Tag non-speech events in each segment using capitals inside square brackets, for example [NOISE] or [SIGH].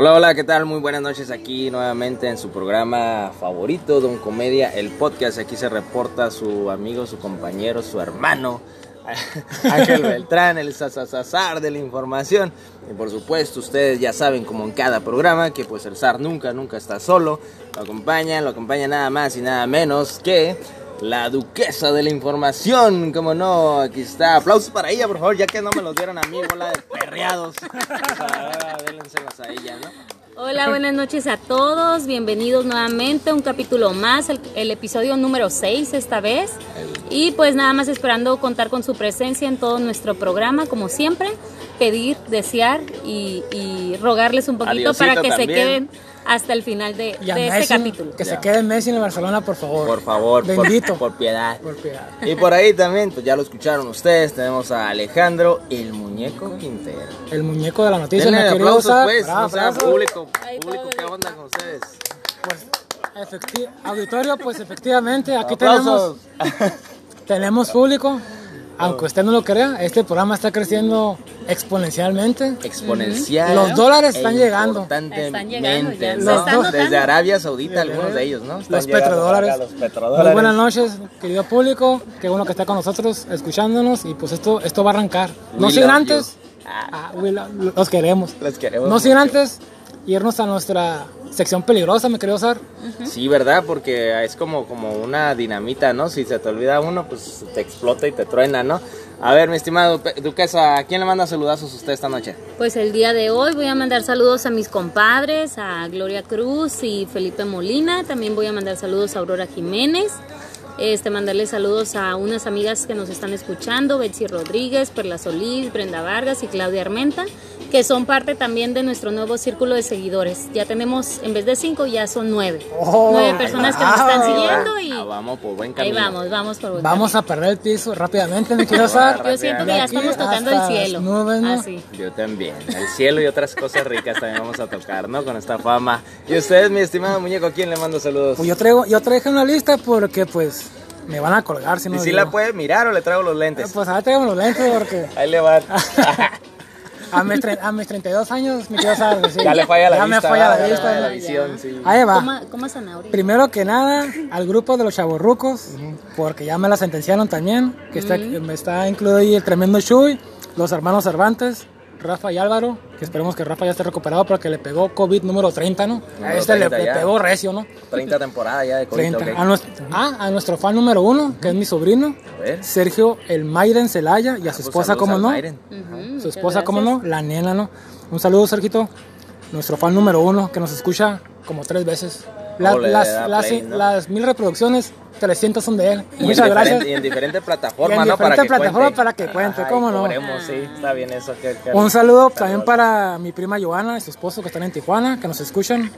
Hola, hola, ¿qué tal? Muy buenas noches aquí nuevamente en su programa favorito, Don Comedia, el podcast. Aquí se reporta su amigo, su compañero, su hermano, [LAUGHS] Ángel Beltrán, el sasasazar de la información. Y por supuesto, ustedes ya saben, como en cada programa, que pues el zar nunca, nunca está solo. Lo acompaña, lo acompaña nada más y nada menos que la duquesa de la información, como no, aquí está. Aplausos para ella, por favor, ya que no me los dieron a mí, bola de perreados. [LAUGHS] Ahora délenselos a ella, ¿no? Hola, buenas noches a todos. Bienvenidos nuevamente a un capítulo más, el, el episodio número 6 esta vez. Y pues nada más esperando contar con su presencia en todo nuestro programa, como siempre. Pedir, desear y, y rogarles un poquito Adiosito para que se queden hasta el final de, Y a de este capítulo. Que se quede Messi en el Barcelona, por favor. Por favor, por- Bendito. Por, piedad. Por piedad. Y por ahí también, pues ya lo escucharon ustedes, tenemos a Alejandro el Muñeco Quintero. El muñeco de la noticia, Denle aplausos pues, Bravo, o sea, público, público, ¿qué onda con ustedes? Pues, efecti- auditorio, pues efectivamente, aquí Aplausos. tenemos, [LAUGHS] tenemos público. Aunque usted no lo crea, este programa está creciendo exponencialmente. Exponencial. Los dólares e están llegando. importantemente, Están llegando, ya ¿no? están. Desde Arabia Saudita, algunos de ellos, ¿no? Están Los llegando petrodólares. Los petrodólares. Muy buenas noches, querido público. Qué bueno que está con nosotros, escuchándonos. Y pues esto, esto va a arrancar. No sin antes. you. Ah, we lo- los queremos. los queremos No sin antes irnos a nuestra sección peligrosa, me querido Sar. Sí, ¿verdad? Porque es como, como una dinamita, ¿no? Si se te olvida uno, pues te explota y te truena, ¿no? A ver, mi estimado Pe- Duquesa, ¿a quién le manda saludazos usted esta noche? Pues el día de hoy voy a mandar saludos a mis compadres, a Gloria Cruz y Felipe Molina. También voy a mandar saludos a Aurora Jiménez. Este, mandarle saludos a unas amigas que nos están escuchando, Betsy Rodríguez, Perla Solís, Brenda Vargas y Claudia Armenta, que son parte también de nuestro nuevo círculo de seguidores. Ya tenemos, en vez de cinco, ya son nueve. Oh, nueve personas que nos están siguiendo y Ah, vamos por buen ahí camino. vamos, vamos por buen Vamos a perder el piso rápidamente, mi [LAUGHS] querido. Yo siento que ya estamos tocando el cielo. nubes, ¿no? Así. Yo también. El cielo y otras cosas ricas también vamos a tocar, ¿no? Con esta fama. Y ustedes, mi estimado muñeco, ¿a quién le mando saludos? Pues yo traigo, yo traje una lista porque pues me van a colgar si no ¿Y si digo. la puede mirar o le traigo los lentes? Pues ahora traigo los lentes porque Ahí le van. [LAUGHS] a mis, a mis 32 años me quiero saber. sí. ya le falla la Ya vista. me falla la vista. falla la visión, sí. Ahí va. Coma, coma zanahoria. Primero que nada, al grupo de los chavorrucos, porque ya me la sentenciaron también, que está, me está incluido ahí el tremendo Chuy, los hermanos Cervantes, Rafa y Álvaro, que esperemos que Rafa ya esté recuperado porque le pegó COVID número 30, ¿no? A Número este le, 30 le ya. pegó recio, ¿no? 30 temporadas ya de COVID, 30. ok. A, nuestro, ah, a nuestro fan número uno, que es mi sobrino, A ver. Sergio el Mayren Celaya, y a su Pues esposa, al no. Mayren. Ujú, Su esposa, como gracias. no, la nena, ¿no? Un saludo, Sergito, nuestro fan número uno, que nos escucha como tres veces. La- le las, da las- play, ¿no? las mil reproducciones, 300 son de él. Y en, Muchas gracias. y en diferentes Y plataformas, en ¿no? Para diferentes que plataformas para que cuente, Ay, ¿cómo no? cobremos, sí, está bien eso. que- que- Un saludo también para mi prima Joana y su esposo que están en Tijuana, que nos escuchan.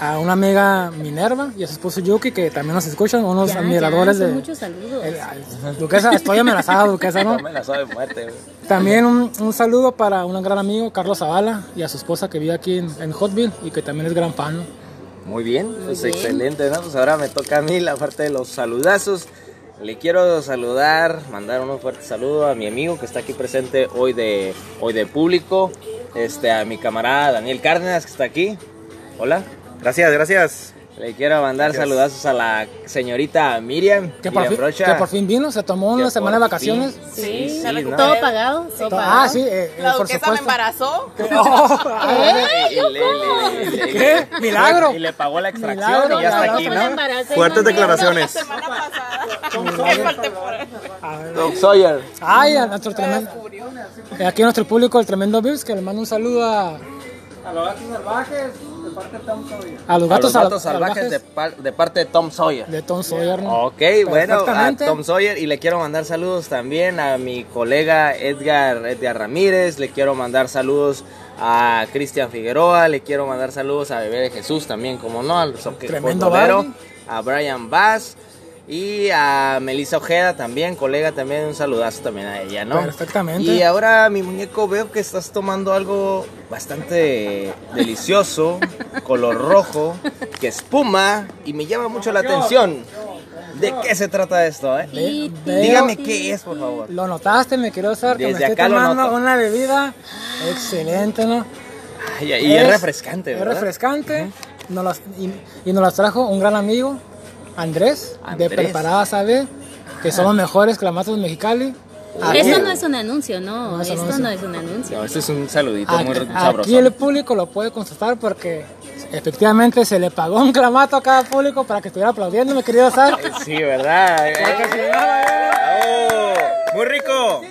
A una amiga Minerva y a su esposo Yuki, que también nos escuchan. Unos Ya, admiradores ya, de. muchos saludos. el- ay, Duquesa, estoy amenazada, Duquesa, ¿no? No me la sabe muerte, güey. También un, un saludo para un gran amigo, Carlos Zavala, y a su esposa que vive aquí en, en Hotville y que también es gran fan. ¿no? Muy bien, pues bien. excelente, ¿no? Pues ahora me toca a mí la parte de los saludazos. Le quiero saludar, mandar un fuerte saludo a mi amigo que está aquí presente hoy de, hoy de público, este, a mi camarada Daniel Cárdenas que está aquí. Hola. Gracias, gracias. Le quiero mandar saludazos a la señorita Miriam. Que por, Miriam fin, Rocha, que por fin vino, se tomó una semana de vacaciones. fin- Sí, sí, todo ¿no? pagado, todo pagado. Ah, sí, eh, eh, La duquesa me embarazó. [LAUGHS] [LAUGHS] Y le- le- le- ¿Qué? Milagro. Y le pagó la extracción Milagro, y ya está aquí, Fuertes declaraciones. La semana pasada. [LAUGHS] Qué Sawyer. Ay, a nuestro tremendo. Aquí nuestro público, el tremendo Vips, que le mando un saludo a. A los gatos salvajes, de parte de Tom Sawyer. A los A gatos, sal- salvajes de, par- de parte de Tom Sawyer. de Tom Sawyer, ¿no? Ok, bueno, a. Tom Sawyer y le quiero mandar saludos también a mi colega Edgar, Edgar Ramírez, le quiero mandar saludos a Cristian Figueroa, le quiero mandar saludos a Bebé de Jesús también, como no, al Tremendo a Brian Bass y a Melissa Ojeda también, colega también, un saludazo también a ella, ¿no? Perfectamente. Y ahora mi muñeco veo que estás tomando algo bastante delicioso, [LAUGHS] color rojo, que espuma y me llama mucho la atención. ¿De qué se trata esto, eh? Dígame qué es, por favor. Lo notaste, me quiero usar que me Desde estoy acá lo tomando una bebida excelente, ¿no? Ay, y es, refrescante, Es ¿verdad? refrescante. Nos las- y, y nos las trajo un gran amigo, Andrés, Andrés. de Preparada Sabe, que son los mejores clamatos de Mexicali. Aquí- Esto no es un anuncio, no. No es Esto anuncio. no es un anuncio. No, este es un saludito Aquí, muy aquí sabroso. el público lo puede constatar porque efectivamente se le pagó un clamato a cada público para que estuviera aplaudiendo, mi querido Sar. [LAUGHS] Sí, ¿verdad? ¡Bravo! ¡Muy rico!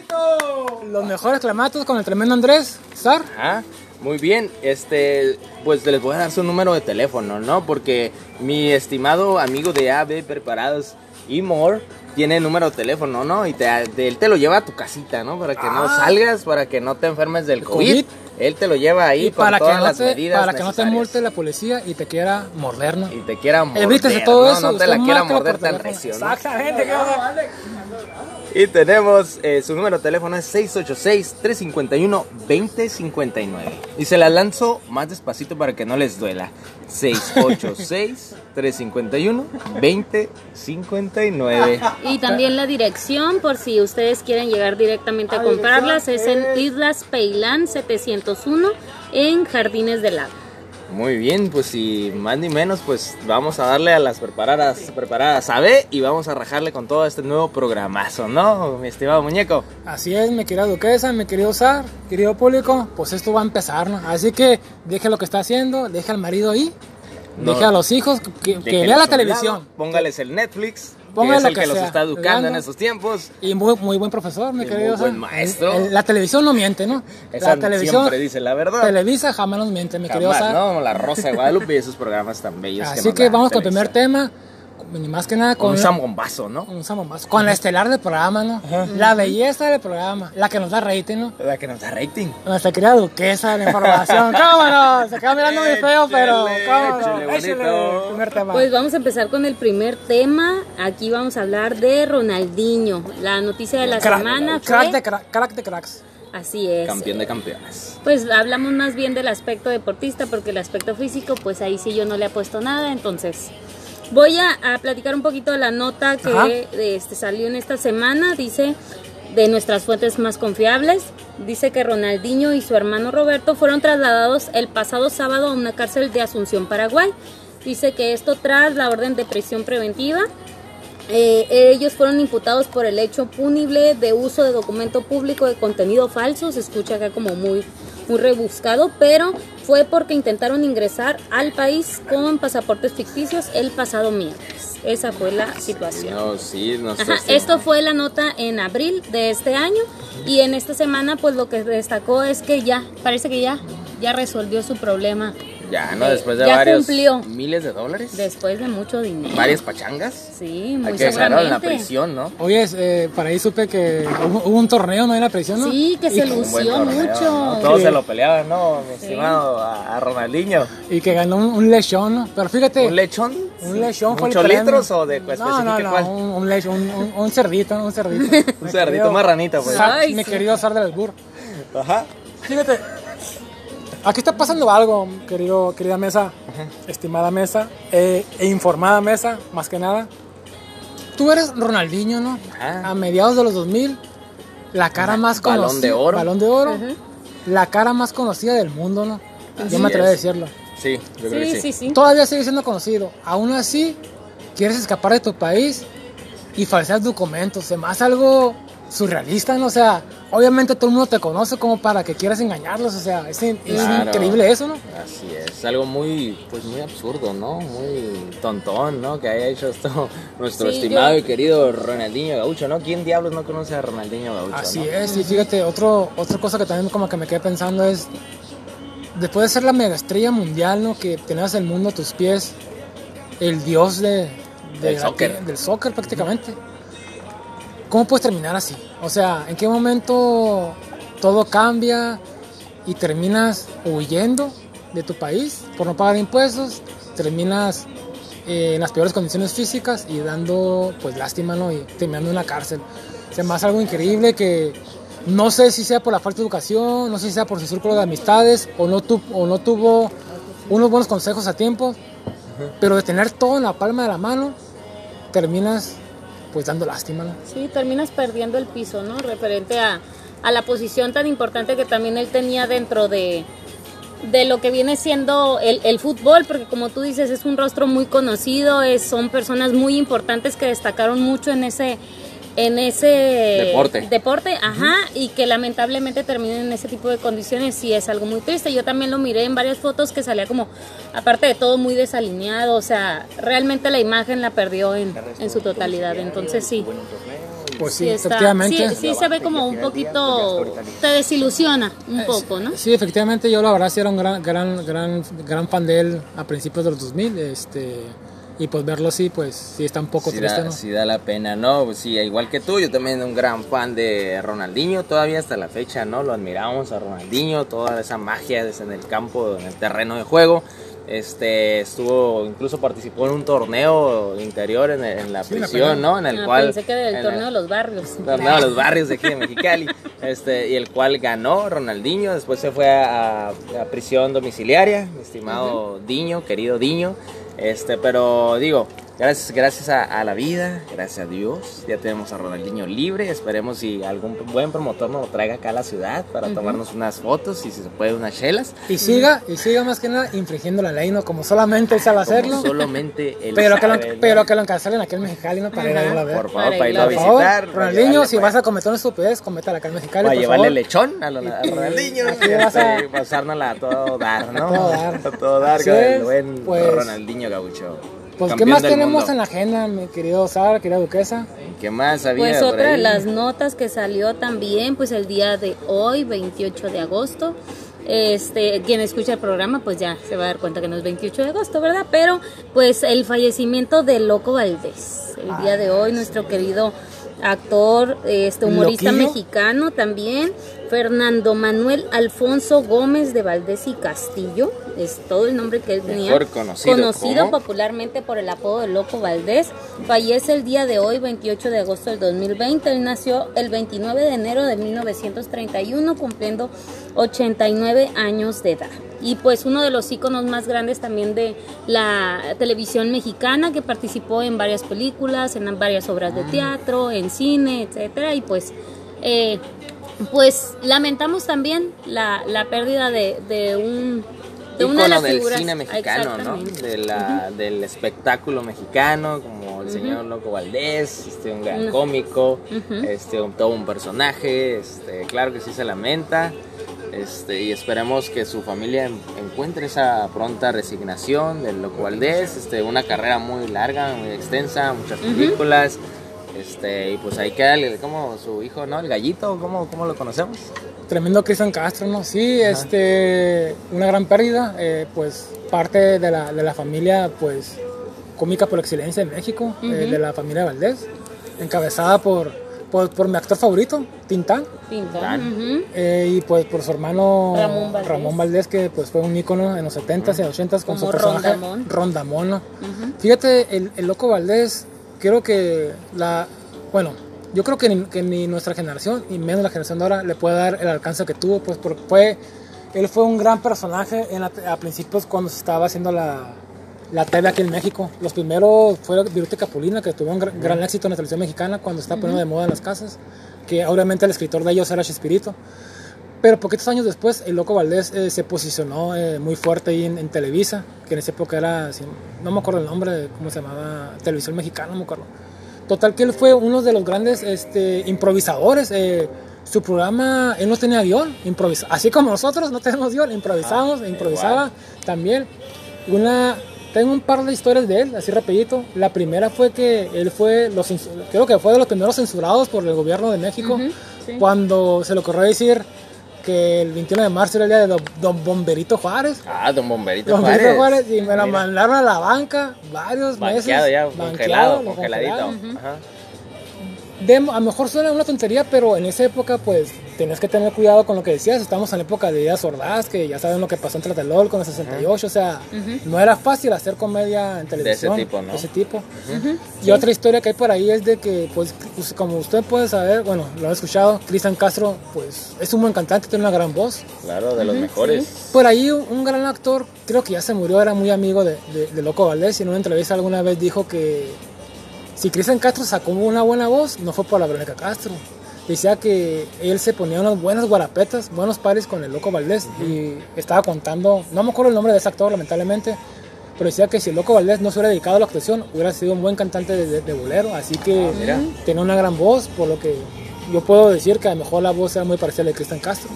Los mejores clamatos con el tremendo Andrés, Sar. Ajá, muy bien. Este, pues les voy a dar su número de teléfono, ¿no? Porque mi estimado amigo de AB Preparados y More tiene número de teléfono, ¿no? Y te, él te lo lleva a tu casita, ¿no? Para que no Ah. salgas, para que no te enfermes del COVID. COVID. Él te lo lleva ahí Y con para que, no las te, medidas para que no te multe la policía y te quiera morder, ¿no? Y te quiera morder, Evítese todo ¿no? eso. No te la quiera morder tan recio, ¿no? Exactamente, ¿qué? Y tenemos eh, su número de teléfono es 686-351-2059. Y se la lanzo más despacito para que no les duela. 686-351-2059. Y también la dirección, por si ustedes quieren llegar directamente a comprarlas, es en Islas Peilán 701 en Jardines del Lago. Muy bien, pues si más ni menos, pues vamos a darle a las preparadas, preparadas a B y vamos a rajarle con todo este nuevo programazo, ¿no, mi estimado muñeco? Así es, mi querida duquesa, mi querido zar, querido público, pues esto va a empezar, ¿no? Así que deje lo que está haciendo, deje al marido ahí, No. deje a los hijos que, vea la televisión. lado, Póngales el Netflix, que es el que que los está educando en esos tiempos. Y muy, muy buen profesor, mi Y querido muy buen maestro. El- el- la televisión no miente, ¿no? Esa la televisión, siempre dice la verdad. Televisa jamás nos miente, mi querido Jamás, zar. no, la Rosa de Guadalupe y esos programas tan bellos. Así que da vamos con el primer tema, ni más que nada Con con... un zambombazo, ¿no? un zambombazo, Con la estelar del programa, ¿no? La belleza del programa, la que nos da rating, ¿no? La que nos da rating. Nuestra querida duquesa de la información. [LAUGHS] ¿Cómo no? Se queda mirando muy feo, pero primer tema. Pues vamos a empezar con el primer tema. Aquí vamos a hablar de Ronaldinho. La noticia de la Crack- semana crack fue... de crack, crack de cracks. Así es. Campeón de campeones. Pues hablamos más bien del aspecto deportista porque el aspecto físico, pues ahí sí yo no le he puesto nada. Entonces, voy a, a platicar un poquito de la nota que este, salió en esta semana. Dice de nuestras fuentes más confiables. Dice que Ronaldinho y su hermano Roberto fueron trasladados el pasado sábado a una cárcel de Asunción, Paraguay. Dice que esto tras la orden de prisión preventiva eh, ellos fueron imputados por el hecho punible de uso de documento público de contenido falso. Se escucha acá como muy, muy rebuscado, pero fue porque intentaron ingresar al país con pasaportes ficticios el pasado miércoles. Esa fue la situación. No, sí, no sé. Ajá, esto fue la nota en abril de este año y en esta semana pues lo que destacó es que ya, parece que ya, ya resolvió su problema Ya, ¿no? Después de ya varios cumplió. miles de dólares. después de mucho dinero. Varias pachangas. Sí, muy Hay que dejarlo en la prisión, ¿no? Oye, eh, para ahí supe que hubo, hubo un torneo, ¿no? En la prisión, ¿no? Sí, que se y, lució torneo, mucho. ¿no? Todos Sí. se lo peleaban, ¿no? Mi estimado a, a Ronaldinho. y que ganó un, un lechón, ¿no? Pero fíjate, ¿Un lechón? un lechón fue el ¿Muchos premio. litros o de pues, No, no, no, cuál? un, un lechón, un, un- cerdito, ¿no? un cerdito. [LAUGHS] Un cerdito marranito, pues. Ay, mi sí. querido Sar del Albur. Ajá. Fíjate, aquí está pasando algo, querido, querida mesa, estimada mesa, eh, e informada mesa, más que nada. Tú eres Ronaldinho, ¿no? Ajá. A mediados de los 2000, la cara más Balón conocida. de oro. Balón de oro. La cara más conocida del mundo, ¿no? Así Yo me atrevo a decirlo. Sí, yo creo que Sí, sí. sí, sí. Todavía sigue siendo conocido. Aún así, quieres escapar de tu país y falsear documentos. Se me hace algo surrealista, ¿no? O sea, obviamente todo el mundo te conoce como para que quieras engañarlos. O sea, es, in- es Claro. increíble eso, ¿no? Así es, algo muy, pues muy absurdo, ¿no? Muy tontón, ¿no? Que haya hecho esto [LAUGHS] nuestro Sí, estimado yo- y querido Ronaldinho Gaucho, ¿no? ¿Quién diablos no conoce a Ronaldinho Gaucho? Así no? es, y fíjate, otro, otra cosa que también como que me quedé pensando es, después de ser la mega estrella mundial, ¿no? Que tenías el mundo a tus pies, el dios de, de Del la- soccer. del soccer prácticamente. ¿Cómo puedes terminar así? O sea, ¿en qué momento todo cambia y terminas huyendo de tu país por no pagar impuestos? Terminas eh, en las peores condiciones físicas y dando pues lástima, ¿no? Y terminando en la cárcel. Se me hace algo increíble que no sé si sea por la falta de educación, no sé si sea por su círculo de amistades o no, tu- o no tuvo unos buenos consejos a tiempo, pero de tener todo en la palma de la mano, terminas pues dando lástima, ¿no? Sí, terminas perdiendo el piso, ¿no? Referente a, a la posición tan importante que también él tenía dentro de, de lo que viene siendo el, el fútbol, porque como tú dices, es un rostro muy conocido, es, son personas muy importantes que destacaron mucho en ese en ese Deporte. deporte, ajá, y que lamentablemente terminen en ese tipo de condiciones sí es algo muy triste. Yo también lo miré en varias fotos que salía como, aparte de todo, muy desalineado, o sea, realmente la imagen la perdió en, en su totalidad, entonces sí. Pues sí, efectivamente. sí, sí se ve como un poquito, te desilusiona un poco, ¿no? Sí, efectivamente, yo la verdad sí era un gran, gran, gran, gran fan de él a principios de los 2000, este, y pues verlo así, pues sí está un poco sí triste, da, ¿no? sí da la pena, ¿no? Pues sí, igual que tú, yo también un gran fan de Ronaldinho, todavía hasta la fecha, ¿no? Lo admiramos a Ronaldinho, toda esa magia desde en el campo, en el terreno de juego. Este, estuvo, incluso participó en un torneo interior en, en la prisión. ¿no? En el Ah, cual... pensé que del en torneo el- de los barrios. [LAUGHS] torneo de los barrios de aquí de Mexicali, este, y el cual ganó Ronaldinho, después se fue a, a prisión domiciliaria, mi estimado Diño, querido Diño, este, pero digo, gracias, gracias a, a la vida, gracias a Dios, ya tenemos a Ronaldinho libre, esperemos si algún buen promotor nos lo traiga acá a la ciudad para tomarnos unas fotos y si se puede unas chelas, Y siga, y siga más que nada infringiendo la ley, ¿no? Como solamente él sabe como hacerlo. solamente él Pero que, lo, pero que lo encarcelen aquí en Mexicali, ¿no? Para ir a ver. por favor, Para irlo a favor, visitar, Ronaldinho, si pues, vas a cometer una estupidez, cométala acá en Mexicali, Para por llevarle favor. lechón a, lo- a Y- [LAUGHS] Ronaldinho. aquí vas a- pasárnosla a todo dar, ¿no? A todo dar. [LAUGHS] A todo dar Así con el es, buen pues- Ronaldinho Gaucho. Pues, ¿qué más tenemos mundo. en la agenda, mi querido Sara, querida duquesa? ¿Qué más había Pues por otra de las notas que salió también, pues el día de hoy, 28 de agosto. Este, quien escucha el programa, pues ya se va a dar cuenta que no es 28 de agosto, ¿verdad? Pero, pues el fallecimiento de Loco Valdés. El día de hoy, nuestro querido actor, este humorista ¿Loquillo? mexicano también, Fernando Manuel Alfonso Gómez de Valdés y Castillo, es todo el nombre que él tenía. Mejor conocido conocido como- popularmente por el apodo de Loco Valdés. Fallece el día de hoy, 28 de agosto del 2020. Él nació el 29 de enero de 1931, cumpliendo 89 años de edad. Y pues uno de los íconos más grandes también de la televisión mexicana, que participó en varias películas, en varias obras de teatro, en cine, etcétera. Y pues, eh, pues lamentamos también la, la pérdida de, de un de una de Ícono las del figuras. cine mexicano, ¿no? De la, Del espectáculo mexicano, como el señor Loco Valdés, este, un gran cómico, este, un, todo un personaje, este, claro que sí se lamenta, este, y esperemos que su familia en- encuentre esa pronta resignación del Loco Valdés, este, una carrera muy larga, muy extensa, muchas películas, este, y pues ahí queda el- como su hijo, ¿no? El gallito, ¿cómo, cómo lo conocemos? Tremendo Cristian Castro, ¿no? Sí, este, una gran pérdida, eh, pues parte de la, de la familia, pues, cómica por excelencia en México, eh, de la familia Valdés, encabezada por, por, por mi actor favorito, Tintán, ujú. eh, y pues por su hermano Ramón Valdés. Ramón Valdés, que pues fue un ícono en los 70s y 80s con Como su personaje Rondamón. Rondamón, ¿no? Fíjate, el, el Loco Valdés, creo que la, bueno, yo creo que ni, que ni nuestra generación, y menos la generación de ahora, le puede dar el alcance que tuvo, pues porque fue, él fue un gran personaje en la- a principios cuando se estaba haciendo la, la tele aquí en México. Los primeros fue Viruta Capulina, que tuvo un gran, gran éxito en la televisión mexicana cuando estaba poniendo de moda en las casas, que obviamente el escritor de ellos era Chespirito. Pero poquitos años después, el Loco Valdés eh, se posicionó eh, muy fuerte ahí en, en Televisa, que en esa época era, si- no me acuerdo el nombre, cómo se llamaba, Televisión Mexicana, no me acuerdo. Total que él fue uno de los grandes este, improvisadores. eh, su programa, él no tenía guion, improvisa, así como nosotros no tenemos guion, improvisamos, Ah, improvisaba también. Una, tengo un par de historias de él, así rapidito. La primera fue que él fue, los, creo que fue de los primeros censurados por el gobierno de México, sí. cuando se le ocurrió decir que el 21 de marzo era el día de Don, Don Bomberito Juárez. Ah, don Bomberito Don Juárez. Bomberito Juárez, y me la Mira. mandaron a la banca varios meses. Banqueado ya, banqueado, congelado, lo congeladito. congelaron. Ajá. De- a lo mejor suena una tontería, pero en esa época, pues, tenías que tener cuidado con lo que decías. Estamos en la época de Díaz Ordaz, que ya saben lo que pasó en Tlatelolco con el 68. O sea, no era fácil hacer comedia en televisión. tipo, ¿no? De ese tipo. Y otra historia que hay por ahí es de que, pues, pues, como usted puede saber, bueno, lo ha escuchado, Cristian Castro, pues, es un buen cantante, tiene una gran voz. Claro, de los mejores. Por ahí un, un gran actor, creo que ya se murió, era muy amigo de, de- de Loco Valdés y en una entrevista alguna vez dijo que si Cristian Castro sacó una buena voz, no fue por la Verónica Castro, decía que él se ponía unas buenas guarapetas, buenos pares con el Loco Valdés y estaba contando, no me acuerdo el nombre de ese actor lamentablemente, pero decía que si el Loco Valdés no se hubiera dedicado a la actuación, hubiera sido un buen cantante de, de- de bolero, así que mira. tenía una gran voz, por lo que yo puedo decir que a lo mejor la voz era muy parecida a la de Cristian Castro.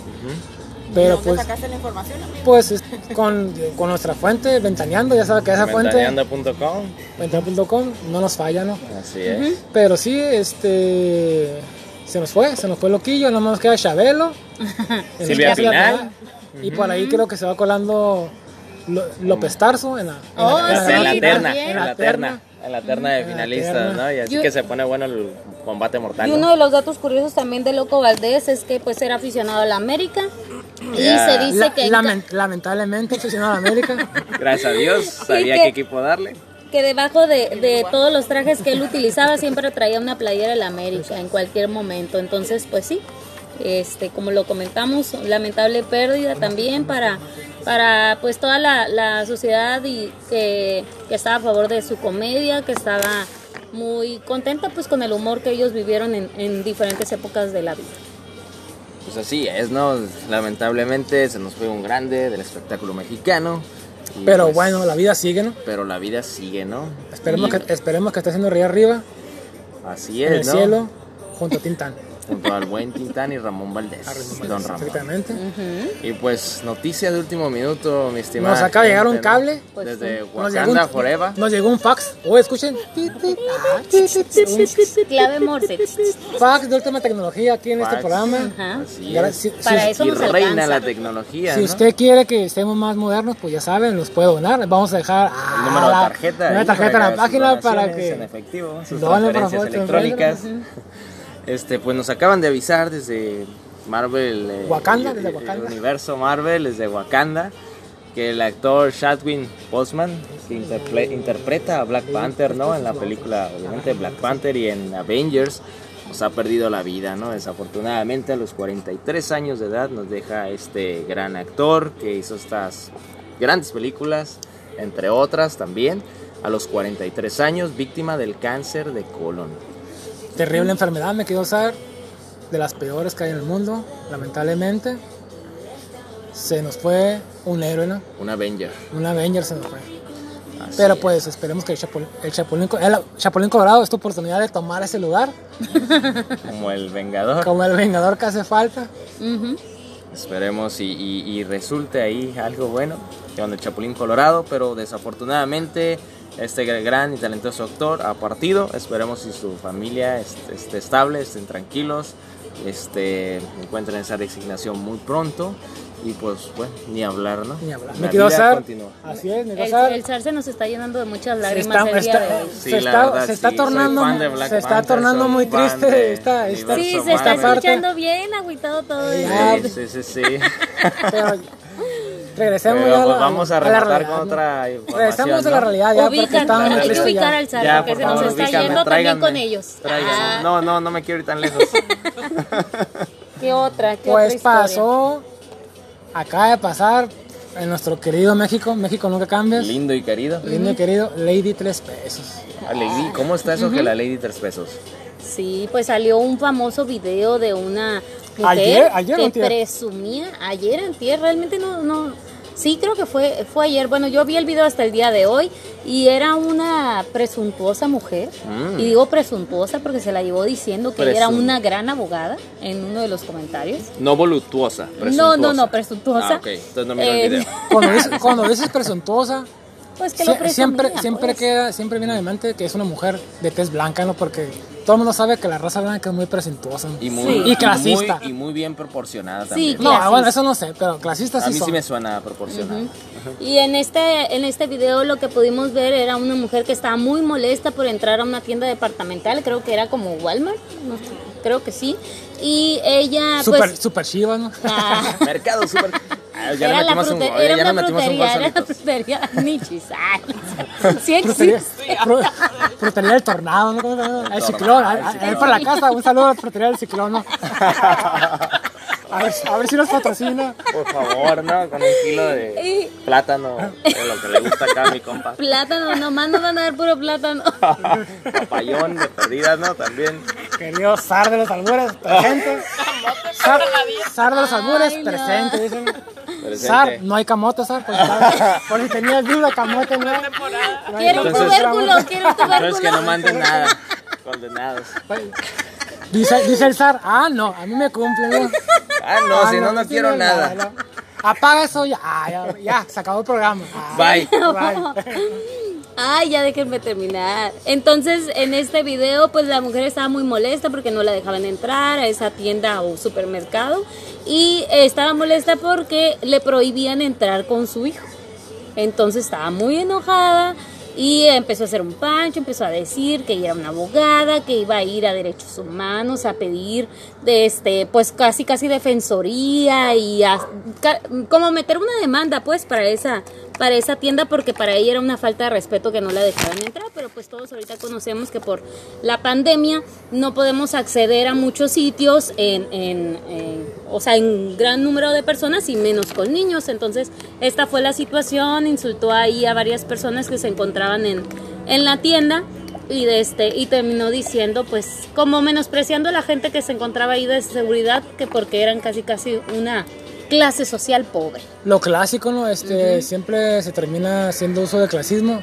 Pero ¿Dónde pues, sacaste la información, amigo? pues es- con, con nuestra fuente, Ventaneando, ya sabe que esa fuente, Ventaneando.com. ventaneando.com, no nos falla, ¿no? Así es. Pero sí, este. Se nos fue, se nos fue Loquillo, nada más queda Chabelo. [LAUGHS] en Silvia la- Pinal. Y por ahí creo que se va colando López Tarso en la, la- la terna, en la terna, en la terna de finalistas. ¿no? Y así Yo- que se pone bueno el combate mortal. Y ¿no? uno de los datos curiosos también de Loco Valdés es que pues era aficionado a la América [CLEARS THROAT] y se dice La- que, en lamen- lamentablemente aficionado a América. [LAUGHS] Gracias a Dios, [LAUGHS] sabía que- qué equipo darle. Que debajo de, de todos los trajes que él utilizaba siempre traía una playera de la América en cualquier momento. Entonces, pues sí, este, como lo comentamos, lamentable pérdida también para, para pues toda la, sociedad y que, que estaba a favor de su comedia, que estaba muy contenta pues con el humor que ellos vivieron en, en diferentes épocas de la vida. Pues así es, ¿no? Lamentablemente se nos fue un grande del espectáculo mexicano. Y Pero pues, bueno, la vida sigue, ¿no? Pero la vida sigue, ¿no? Esperemos que, esperemos que esté haciendo reír arriba, Así en el es, ¿no? cielo, junto a Tintán. Junto al buen Tintán y Ramón Valdés. Don Ramón. Exactamente. Y pues, noticia de último minuto, mi estimado. Nos acaba de llegar un cable. Pues Desde Nos llegó, Wakanda un, Forever. nos llegó un fax. Oye, escuchen. Ah, ti, un Clave Morse. fax de última tecnología aquí en este Fax. programa. Ajá. Así es. si- Para si- eso y nos reina alcanza. la tecnología, Si ¿no? usted quiere que estemos más modernos, pues ya saben, nos puede donar. Vamos a dejar El número de la- tarjeta. Una ahí tarjeta en la página para donaciones En que. efectivo, sus Donen, electrónicas. Este, pues nos acaban de avisar desde Marvel. eh, Wakanda, el- desde el Wakanda. universo Marvel, desde Wakanda. Que el actor Chadwick Boseman, que interpreta a Black Panther, ¿no? En la película, obviamente, Black Panther y en Avengers, nos ha perdido la vida, ¿no? Desafortunadamente, a los 43 años de edad nos deja este gran actor que hizo estas grandes películas, entre otras también, a los 43 años, víctima del cáncer de colon. Terrible enfermedad, me quiero usar. De las peores que hay en el mundo, lamentablemente. Se nos fue un héroe, ¿no? Un Avenger. Un Avenger se nos fue. Así Pero es. pues esperemos que el, Chapul- el Chapulín, el Chapulín Colorado es tu oportunidad de tomar ese lugar [LAUGHS] Como el Vengador. como el vengador que hace falta. Ujú. Esperemos y, y- y resulte ahí algo bueno con el Chapulín Colorado, pero desafortunadamente este gran y talentoso actor ha partido. Esperemos y su familia esté, esté estable, estén tranquilos, este, encuentren esa resignación muy pronto y pues bueno, ni hablar, ¿no? Ni hablar. La Me usar. continúa. Así es, me El, el zar se nos está llenando de muchas Se lágrimas está, el día está- de hoy. Sí, se la está- verdad, se está sí, soy tornando, se está Panther, tornando muy triste de esta, esta, Sí, se está escuchando bien agüitado todo Sí, esto. Sí, sí, sí, sí. Pero [LAUGHS] regresemos Pero, ya a pues, la, vamos a a realidad, con ¿no? otra. Regresemos a la ¿no? realidad ya porque Ubican, estamos muy hay que ubicar ya. al Ya, porque por se nos está ubícame, yendo también con ellos. Ah, No, no, no me quiero ir tan lejos. [LAUGHS] ¿Qué otra? ¿Qué Pues otra historia? pasó, acaba de pasar en nuestro querido México, México nunca cambias, Lindo y querido. lindo y querido, Lady Tres Pesos. Ah, Lady, ¿Cómo está eso que la Lady tres pesos? Sí, pues salió un famoso video de una Ayer- ayer que antier. presumía, ayer antier, realmente no, no, sí creo que fue, fue ayer, bueno yo vi el video hasta el día de hoy y era una presuntuosa mujer, Mm. y digo presuntuosa porque se la llevó diciendo que era una gran abogada en uno de los comentarios. No voluptuosa, No, presuntuosa. no, no, presuntuosa. Ah, ok, entonces no miro Eh, el video. [LAUGHS] Cuando dices, cuando dices presuntuosa, Pues que lo sie- presumía, siempre, siempre pues. queda, siempre viene a mi mente que es una mujer de tez blanca, ¿no? Porque todo el mundo sabe que la raza blanca es muy presuntuosa. ¿no? Y muy, Sí. Y clasista. muy- y muy bien proporcionada Sí, también. No, clasista. bueno, eso no sé, pero clasistas A sí mí son. sí me suena proporcionada. Y en este, en este video lo que pudimos ver era una mujer que estaba muy molesta por entrar a una tienda departamental, creo que era como Walmart, no sé, creo que sí. Y ella Super, pues super chivas, ¿no? ah, [LAUGHS] Mercado súper. Ah, ya era, la metimos un era ya una frutería, era la frutería Nichis. [LAUGHS] ay, sí Frutería, existe. fru- [LAUGHS] frutería del tornado, ¿no? ¿Cómo se llama? El ciclón, ahí por la casa, un saludo a la frutería del ciclón, ¿no? A ver, a ver si nos patrocina. Por favor, ¿no? Con un kilo de plátano, de lo que le gusta acá a mi compa. Plátano, nomás nos van a dar puro plátano. [LAUGHS] Papayón de perdidas, ¿no? También. Querido Zar de los albures, presente. Zar, Zar de los albures, Ay, no. presente, dicen. Presente. Zar, no hay camote, Zar. Por si, estaba- por si tenías duda, camote no. Quiero un tubérculo, quiero un tubérculo. Entonces que no manden nada. Condenados. Dice, dice el Zar, ah, no, a mí me cumple, ¿no? Ah, no, Ah, si no, no sí, quiero nada. no. Apaga eso ya. Ah, ya, ya, se acabó el programa. Ah, Bye. bye. Ay, ya déjenme terminar. Entonces, en este video, pues la mujer estaba muy molesta porque no la dejaban entrar a esa tienda o supermercado. Y estaba molesta porque le prohibían entrar con su hijo. Entonces estaba muy enojada y empezó a hacer un pancho, empezó a decir que ella era una abogada, que iba a ir a derechos humanos a pedir de este, pues casi casi defensoría y a- como meter una demanda pues para esa para esa tienda porque para ella era una falta de respeto que no la dejaran entrar, pero pues todos ahorita conocemos que por la pandemia no podemos acceder a muchos sitios en, en, en- o sea, en gran número de personas y menos con niños. Entonces, esta fue la situación, insultó ahí a varias personas que se encontraban en, en la tienda y de este y terminó diciendo pues como menospreciando a la gente que se encontraba ahí de seguridad que porque eran casi casi una clase social pobre. Lo clásico, ¿no? Este, siempre se termina haciendo uso de clasismo.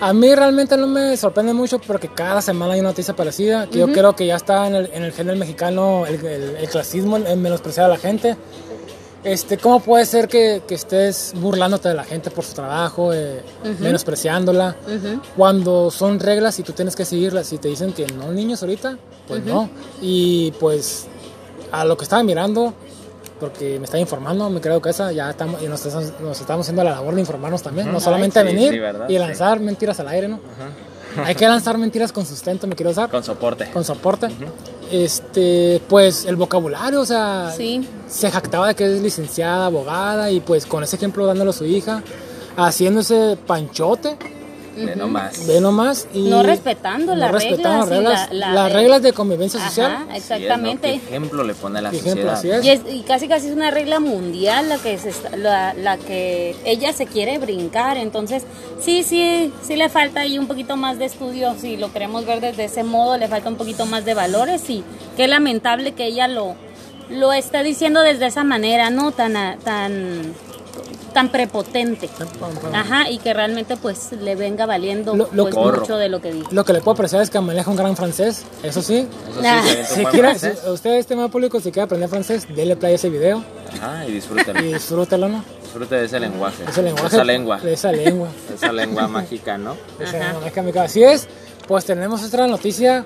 A mí realmente no me sorprende mucho porque cada semana hay una noticia parecida, que yo creo que ya está en el, en el género mexicano el, el- el clasismo, el menospreciar a la gente. Este, ¿Cómo puede ser que, que estés burlándote de la gente por su trabajo, eh, menospreciándola, cuando son reglas y tú tienes que seguirlas? Y te dicen que no, niños, ahorita, pues no. Y pues a lo que estaba mirando, porque me está informando, me creo que esa ya estamos, y nos, estamos- nos estamos haciendo la labor de informarnos también, no solamente sí, venir sí, ¿verdad? y Sí. lanzar mentiras al aire, ¿no? Hay que lanzar mentiras con sustento, me quiero usar, Con soporte. con soporte. Este, pues el vocabulario, o sea, Sí. se jactaba de que es licenciada, abogada, y pues con ese ejemplo dándolo a su hija, haciendo ese panchote, De no más. ve nomás, y No respetando las respetando reglas y reglas, la- la- las reglas de convivencia social. Ajá, Sí, es, ¿no? exactamente. ¿Qué ejemplo le pone a la sociedad? Así es. Y, es- y casi casi es una regla mundial la que se está- la, la que ella se quiere brincar entonces sí sí sí le falta ahí un poquito más de estudio si lo queremos ver desde ese modo le falta un poquito más de valores y qué lamentable que ella lo lo está diciendo desde esa manera no tan a- tan tan prepotente ajá y que realmente pues le venga valiendo Lo- lo pues, que- mucho de lo que dijo Lo que le puedo apreciar es que maneja un gran francés, eso sí. Eso sí, Ah. un Si quiere, si usted, estimado público, si quiere aprender francés, dele play a ese video Ajá, y disfrútelo. y disfrútelo, ¿no? Disfrute de ese lenguaje. Ese lenguaje. Esa lengua. De esa lengua. [LAUGHS] Esa lengua mágica, ¿no? Esa lengua mágica. Así es, pues tenemos otra noticia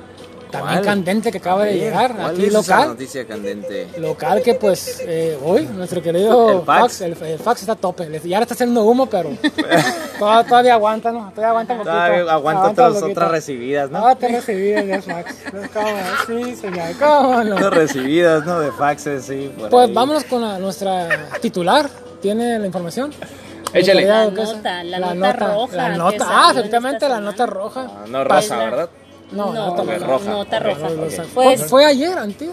también candente que acaba de llegar, ¿Cuál aquí es esa local. noticia candente? Local que pues eh, hoy nuestro querido El fax. fax, el, el fax está a tope. Ya le está haciendo humo, pero [LAUGHS] todavía, todavía aguanta, ¿no? Todavía aguanta un poquito. Todavía aguanta otras, otras recibidas, ¿no? Ah, te recibí el fax. ¿Cómo no? Sí, señor, ¿cómo no? Otras recibidas, ¿no? De faxes, sí. por Pues ahí. vámonos con la- nuestra titular. ¿Tiene la información? Échale. La nota, la nota roja La que nota, salió ah, en efectivamente, esta la nota roja. Ah, no rosa, la- ¿verdad? No, no, nota no, roja. nota roja. No, no, no, Pues- fue, fue ayer, antier.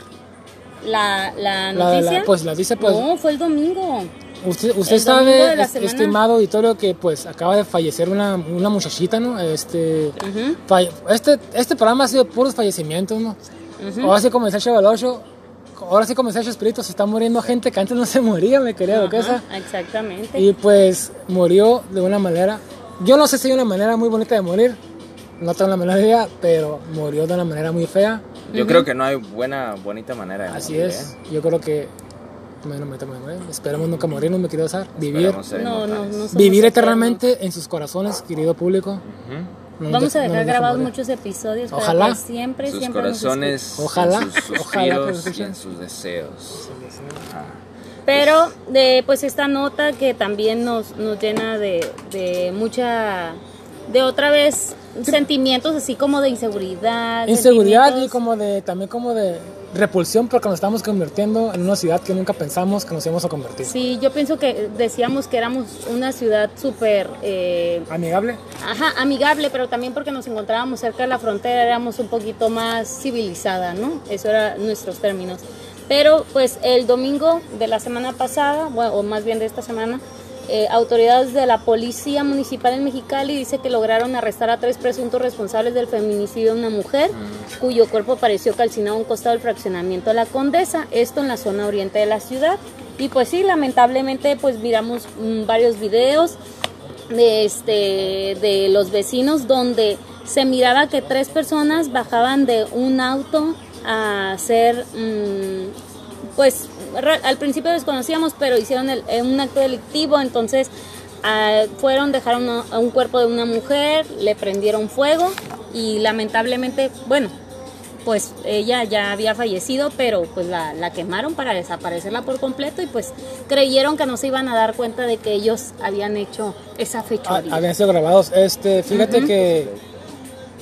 La, la La- la- noticia. pues la dice, pues- No, fue el domingo. Usted, usted El domingo sabe, de la es- semana. estimado auditorio, que pues acaba de fallecer una, una muchachita, ¿no? Este, Ujú. falle- este, este programa ha sido puros fallecimientos, ¿no? Ahora sí como decía Chavo Ocho, ahora sí decía Espíritu, se está muriendo gente que antes no se moría, me quería duquesa. Ajá, exactamente. Y pues murió de una manera, yo no sé si hay una manera muy bonita de morir, no tengo la menor idea, pero murió de una manera muy fea. Yo creo que no hay buena, bonita manera de Así morir, es, ¿eh? yo creo que, bueno, me morí. esperemos nunca morir, no me quiero usar, vivir, no, no, no vivir eternamente en sus corazones, querido público. No nos Vamos a deje- no dejar nos grabados morir. muchos episodios Ojalá. para que siempre, Sus siempre nos corazones, Ojalá, en sus ojalá suspiros y escuchen. en sus deseos. Ajá. Pero de pues esta nota que también nos, nos llena de, de mucha, de otra vez sentimientos así como de inseguridad. Inseguridad y como de, también como de repulsión porque nos estamos convirtiendo en una ciudad que nunca pensamos que nos íbamos a convertir. Sí, yo pienso que decíamos que éramos una ciudad súper, eh, Amigable. ajá, amigable, pero también porque nos encontrábamos cerca de la frontera éramos un poquito más civilizada, ¿no? Eso eran nuestros términos. Pero pues el domingo de la semana pasada, bueno, o más bien de esta semana, eh, autoridades de la Policía Municipal en Mexicali dice que lograron arrestar a tres presuntos responsables del feminicidio de una mujer cuyo cuerpo apareció calcinado a un costado del fraccionamiento de la Condesa, esto en la zona oriente de la ciudad. Y pues sí, lamentablemente pues miramos mm, varios videos de, este, de los vecinos donde se miraba que tres personas bajaban de un auto a hacer, mm, pues al principio desconocíamos, pero hicieron el- eh, un acto delictivo, entonces ah, fueron, dejaron a, a un cuerpo de una mujer, le prendieron fuego y lamentablemente, bueno, pues ella ya había fallecido, pero pues la, la quemaron para desaparecerla por completo y pues creyeron que no se iban a dar cuenta de que ellos habían hecho esa Ah, fechoría. habían sido grabados. Este, fíjate que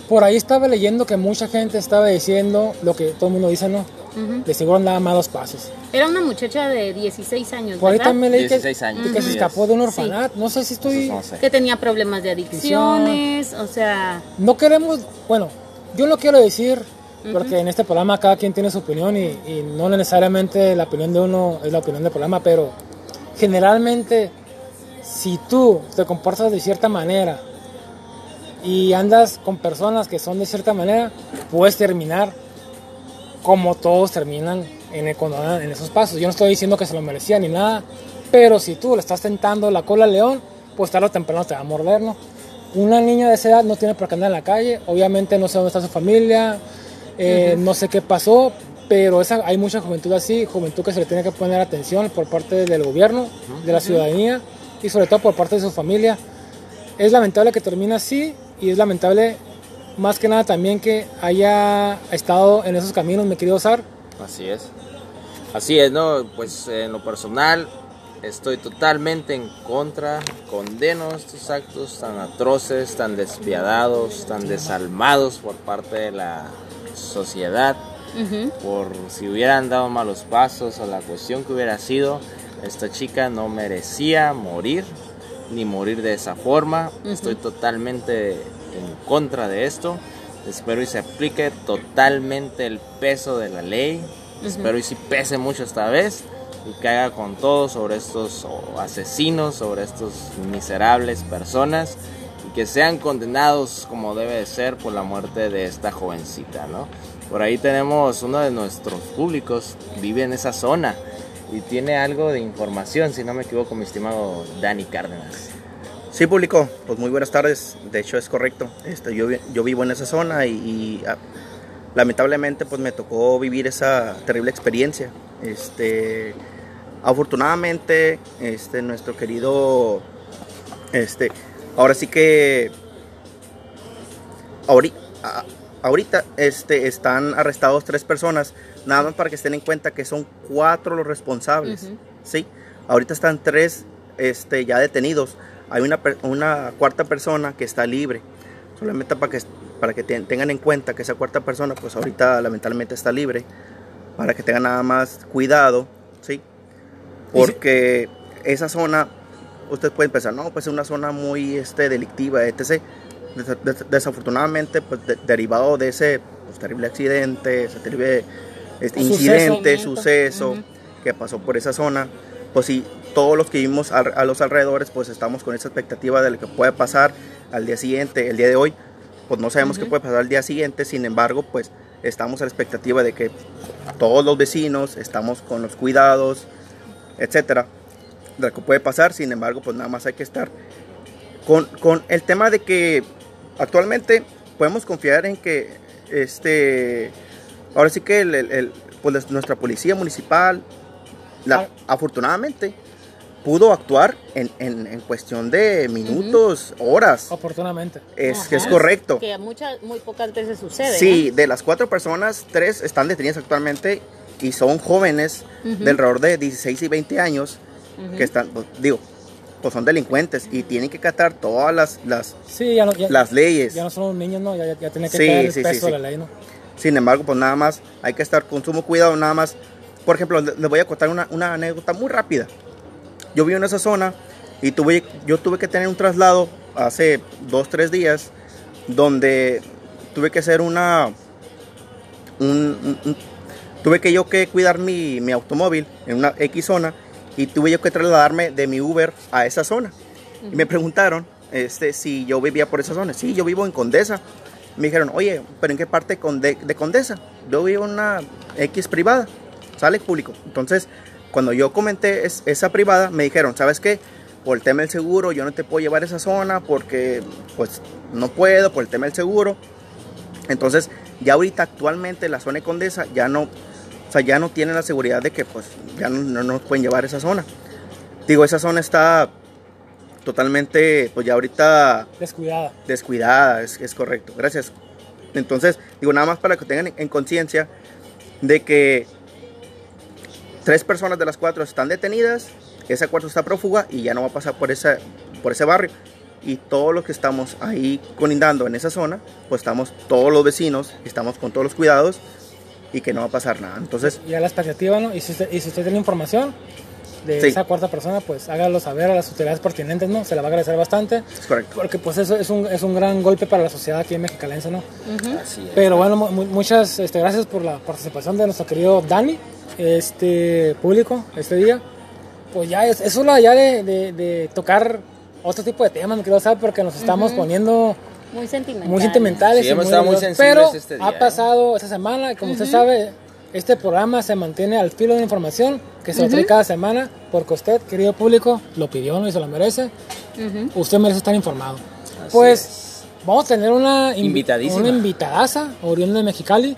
por ahí estaba leyendo que mucha gente estaba diciendo lo que todo el mundo dice, ¿no? Ujú. Le siguieron nada más dos pasos. Era una muchacha de 16 años, Por ahí también leí que, 16 años, que se escapó es. de un orfanato. No sé si estoy... No sé. Que tenía problemas de adicciones, o sea, No queremos, bueno, yo lo quiero decir porque en este programa cada quien tiene su opinión y, y no necesariamente la opinión de uno es la opinión del programa, pero generalmente si tú te comportas de cierta manera y andas con personas que son de cierta manera, puedes terminar como todos terminan en, el- en esos pasos. Yo no estoy diciendo que se lo merecía ni nada, pero si tú le estás tentando la cola al león, pues tarde o temprano te va a morder, ¿no? Una niña de esa edad no tiene por qué andar en la calle, obviamente no sé dónde está su familia, eh, no sé qué pasó, pero esa, hay mucha juventud así, juventud que se le tiene que poner atención por parte del gobierno, de la ciudadanía y sobre todo por parte de su familia. Es lamentable que termine así y es lamentable más que nada también que haya estado en esos caminos, mi querido Sar. Así es. Así es, ¿no? Pues en lo personal estoy totalmente en contra, condeno estos actos tan atroces, tan despiadados, tan desalmados por parte de la sociedad, por si hubieran dado malos pasos o la cuestión que hubiera sido, esta chica no merecía morir, ni morir de esa forma. Estoy totalmente en contra de esto. Espero y se aplique totalmente el peso de la ley. Espero y si pese mucho esta vez y caiga con todo sobre estos asesinos, sobre estos miserables personas y que sean condenados como debe de ser por la muerte de esta jovencita, ¿no? Por ahí tenemos uno de nuestros públicos, vive en esa zona y tiene algo de información, si no me equivoco, mi estimado Dani Cárdenas. Sí, público, pues muy buenas tardes. De hecho, es correcto. Este, yo, yo vivo en esa zona y, y, ah, lamentablemente pues me tocó vivir esa terrible experiencia. Este, afortunadamente, este, nuestro querido, este, ahora sí que, ahorita, ahorita este, están arrestados tres personas, nada más para que estén en cuenta que son cuatro los responsables. Sí, ahorita están tres este, ya detenidos. Hay una, una cuarta persona que está libre. Solamente para que, para que te- tengan en cuenta que esa cuarta persona, pues ahorita lamentablemente está libre. Para que tengan nada más cuidado, ¿sí? Porque esa zona, ustedes pueden pensar, no, pues es una zona muy este, delictiva, etc. Des- des- desafortunadamente, pues de- derivado de ese pues, terrible accidente, ese terrible este, incidente, suceso que pasó por esa zona, pues sí, todos los que vivimos a, a los alrededores, pues estamos con esa expectativa de lo que puede pasar al día siguiente, el día de hoy, pues no sabemos qué puede pasar al día siguiente, sin embargo, pues estamos a la expectativa de que todos los vecinos estamos con los cuidados, etcétera, de lo que puede pasar, sin embargo, pues nada más hay que estar. Con, con el tema de que actualmente podemos confiar en que este ahora sí que el- el- el, pues, nuestra policía municipal la- Ah. afortunadamente pudo actuar en, en- en cuestión de minutos, horas. Oportunamente. Es, Ajá. es correcto. que muchas, muy pocas veces sucede. Sí, de las cuatro personas, tres están detenidas actualmente y son jóvenes Ujú. de alrededor de 16 y 20 años que están, pues, digo, pues son delincuentes y tienen que catar todas las, las, Sí, ya no, ya, las leyes. ya no son niños, ¿no? Ya, ya, ya tiene que Sí, caer el sí, peso sí. de la ley, ¿no? Sin embargo, pues nada más hay que estar con sumo cuidado, nada más. Por ejemplo, le- les voy a contar una, una anécdota muy rápida. Yo vivo en esa zona y tuve, yo tuve que tener un traslado hace dos, tres días donde tuve que hacer una, un- un- un- tuve que yo que cuidar mi, mi automóvil en una X zona y tuve yo que trasladarme de mi Uber a esa zona. Y me preguntaron este, si yo vivía por esa zona. Sí, yo vivo en Condesa. Me dijeron, oye, ¿pero en qué parte de Condesa? Yo vivo en una X privada, sale público. Entonces, cuando yo comenté es- esa privada, me dijeron, ¿sabes qué? Por el tema del seguro, yo no te puedo llevar a esa zona porque, pues, no puedo por el tema del seguro. Entonces, ya ahorita actualmente la zona de Condesa ya no, o sea, ya no tienen la seguridad de que, pues, ya no, no nos pueden llevar a esa zona. Digo, esa zona está totalmente, pues ya ahorita Descuidada. descuidada, es, es correcto. Gracias. Entonces, digo, nada más para que tengan en, en conciencia de que tres personas de las cuatro están detenidas, esa cuarta está prófuga y ya no va a pasar por, por ese barrio. Y todos los que estamos ahí colindando en esa zona, pues estamos todos los vecinos, estamos con todos los cuidados y que no va a pasar nada. Entonces, Y a la expectativa, ¿no? Y si usted tiene información de Sí. esa cuarta persona, pues hágalo saber a las autoridades pertinentes, ¿no? Se la va a agradecer bastante. es correcto. Porque pues eso es un, es un gran golpe para la sociedad aquí en Mexicalense, ¿no? Así es. Pero bueno, mu- muchas este, gracias por la participación de nuestro querido Dani, este público, este día. Pues ya es, es hora ya de, de- de tocar otro tipo de temas, quiero saber, porque nos estamos poniendo Muy sentimental. muy sentimentales. Sí, y hemos estado muy sensibles Pero este día, ha ¿eh? pasado esta semana como usted sabe, este programa se mantiene al filo de información que se lo trae cada semana porque usted, querido público, lo pidió ¿no? y se lo merece. Usted merece estar informado. pues vamos a tener una, invi- Invitadísima. una invitadaza, oriunda de Mexicali,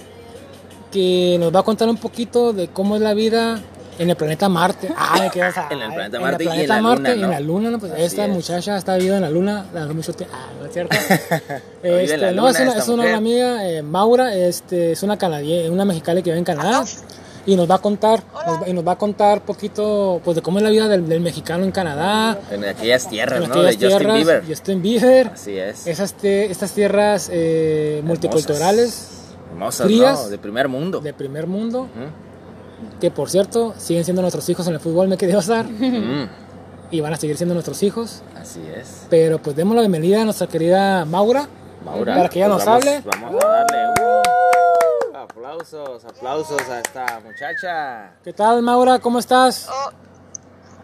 que nos va a contar un poquito de cómo es la vida en el planeta Marte. Ah, me quedas [LAUGHS] En el planeta en Marte y en planeta la Marte Luna, y en ¿no? la Luna, ¿no? Pues Así esta es. muchacha está viviendo en la Luna hace mucho tiempo. Ah, ¿no es cierto? [LAUGHS] Este, la no, Luna es una, es una amiga, eh, Maura, este, es una canadiense, una mexicana que vive en Canadá. Y nos va a contar, nos y nos va a contar poquito pues de cómo es la vida del, del mexicano en Canadá, En aquellas tierras, en ¿no? De aquellas Justin tierras, Bieber. Justin Bieber. Así es. Esas te- estas tierras eh, multiculturales Hermosas, frías. ¿no? De primer mundo. de primer mundo, Ujú. Que por cierto siguen siendo nuestros hijos en el fútbol, me quedé usar, Mm, y van a seguir siendo nuestros hijos. Así es. Pero pues demos la bienvenida a nuestra querida Maura, Maura, para que ella pues nos vamos- hable. Vamos a darle. uh, aplausos, aplausos a esta muchacha. ¿Qué tal Maura? ¿Cómo estás? Oh,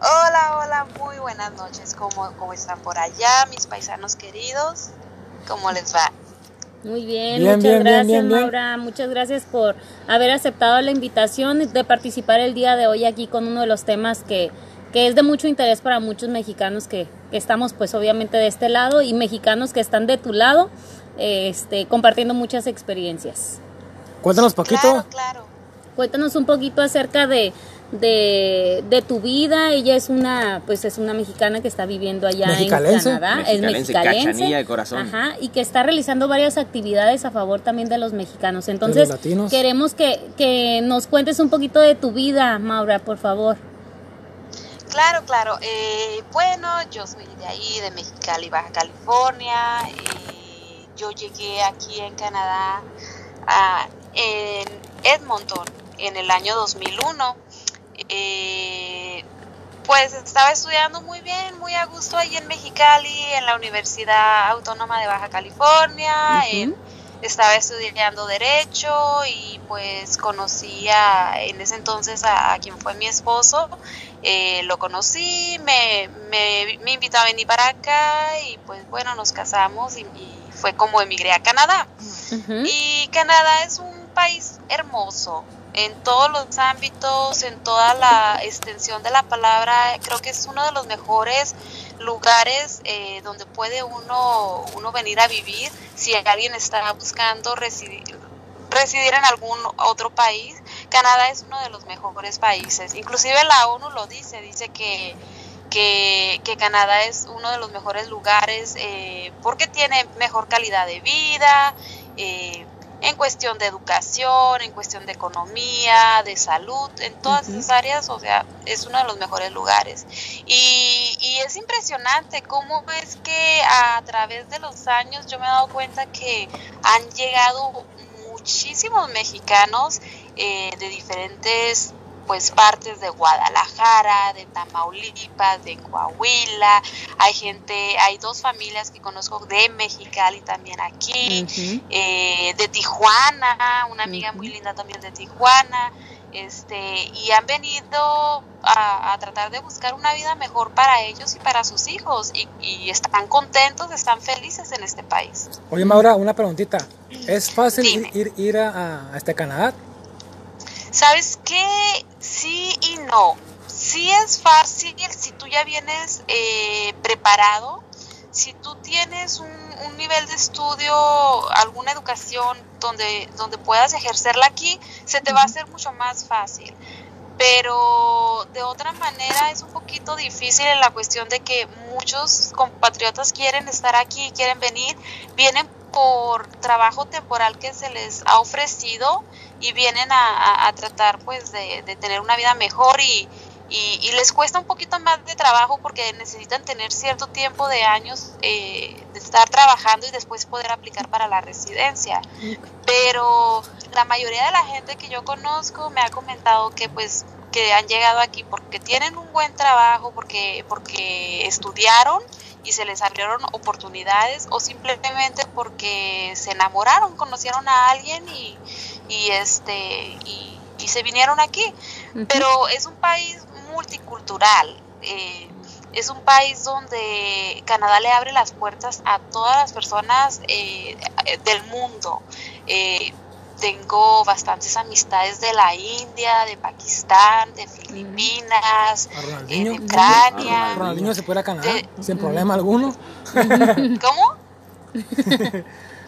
hola, hola, muy buenas noches. ¿Cómo, ¿Cómo están por allá, mis paisanos queridos? ¿Cómo les va? Muy bien, Bien, muchas bien, gracias bien, bien. Maura, muchas gracias por haber aceptado la invitación de participar el día de hoy aquí con uno de los temas que, que es de mucho interés para muchos mexicanos que, que estamos pues obviamente de este lado y mexicanos que están de tu lado este, compartiendo muchas experiencias. Cuéntanos poquito. Claro, claro. Cuéntanos un poquito acerca de, de, de tu vida. Ella es una, pues es una mexicana que está viviendo allá Mexicalense. en Canadá, Mexicalense, es mexicalense, cachanilla de corazón. Ajá, y que está realizando varias actividades a favor también de los mexicanos. Entonces, queremos que, que nos cuentes un poquito de tu vida, Maura, por favor. Claro, claro. Eh, bueno, yo soy de ahí, de Mexicali, Baja California. Eh, yo llegué aquí en Canadá, a- en Edmonton, en el año 2001. Eh, pues estaba estudiando muy bien, muy a gusto ahí en Mexicali, en la Universidad Autónoma de Baja California. en- estaba estudiando derecho y pues conocí a, en ese entonces a, a quien fue mi esposo eh, lo conocí, me, me, me invitó a venir para acá y pues bueno, nos casamos y, y fue como emigré a Canadá. Y Canadá es un país hermoso en todos los ámbitos, en toda la extensión de la palabra. Creo que es uno de los mejores lugares eh, donde puede uno, uno venir a vivir si alguien está buscando residir, residir en algún otro país. Canadá es uno de los mejores países. Inclusive la ONU lo dice, dice que que, Canadá es uno de los mejores lugares eh, porque tiene mejor calidad de vida, eh, en cuestión de educación, en cuestión de economía, de salud, en todas esas áreas, o sea, es uno de los mejores lugares. Y, y es impresionante cómo es que a través de los años yo me he dado cuenta que han llegado muchísimos mexicanos eh, de diferentes pues partes de Guadalajara, de Tamaulipas, de Coahuila, hay gente, hay dos familias que conozco de Mexicali también aquí, eh, de Tijuana, una amiga muy linda también de Tijuana, este, y han venido a, tratar de buscar una vida mejor para ellos y para sus hijos y, están contentos, están felices en este país. Oye Maura, una preguntita, ¿es fácil ir, ir, a, este Canadá? ¿Sabes qué? Sí y no. Sí es fácil si tú ya vienes eh, preparado, si tú tienes un, un, nivel de estudio, alguna educación donde, donde puedas ejercerla aquí, se te va a hacer mucho más fácil. Pero de otra manera es un poquito difícil en la cuestión de que muchos compatriotas quieren estar aquí, quieren venir, vienen por trabajo temporal que se les ha ofrecido y vienen a, tratar pues de, tener una vida mejor y, y, les cuesta un poquito más de trabajo porque necesitan tener cierto tiempo de años eh, de estar trabajando y después poder aplicar para la residencia. Pero la mayoría de la gente que yo conozco me ha comentado que pues que han llegado aquí porque tienen un buen trabajo, porque, porque estudiaron y se les abrieron oportunidades o simplemente porque se enamoraron, conocieron a alguien y, y este y, se vinieron aquí. Pero es un país multicultural. Eh, es un país donde Canadá le abre las puertas a todas las personas eh, del mundo. Eh, tengo bastantes amistades de la India, de Pakistán, de Filipinas, de Ucrania. Ronaldinho se puede a Canadá sin problema alguno. [LAUGHS] ¿Cómo? [LAUGHS]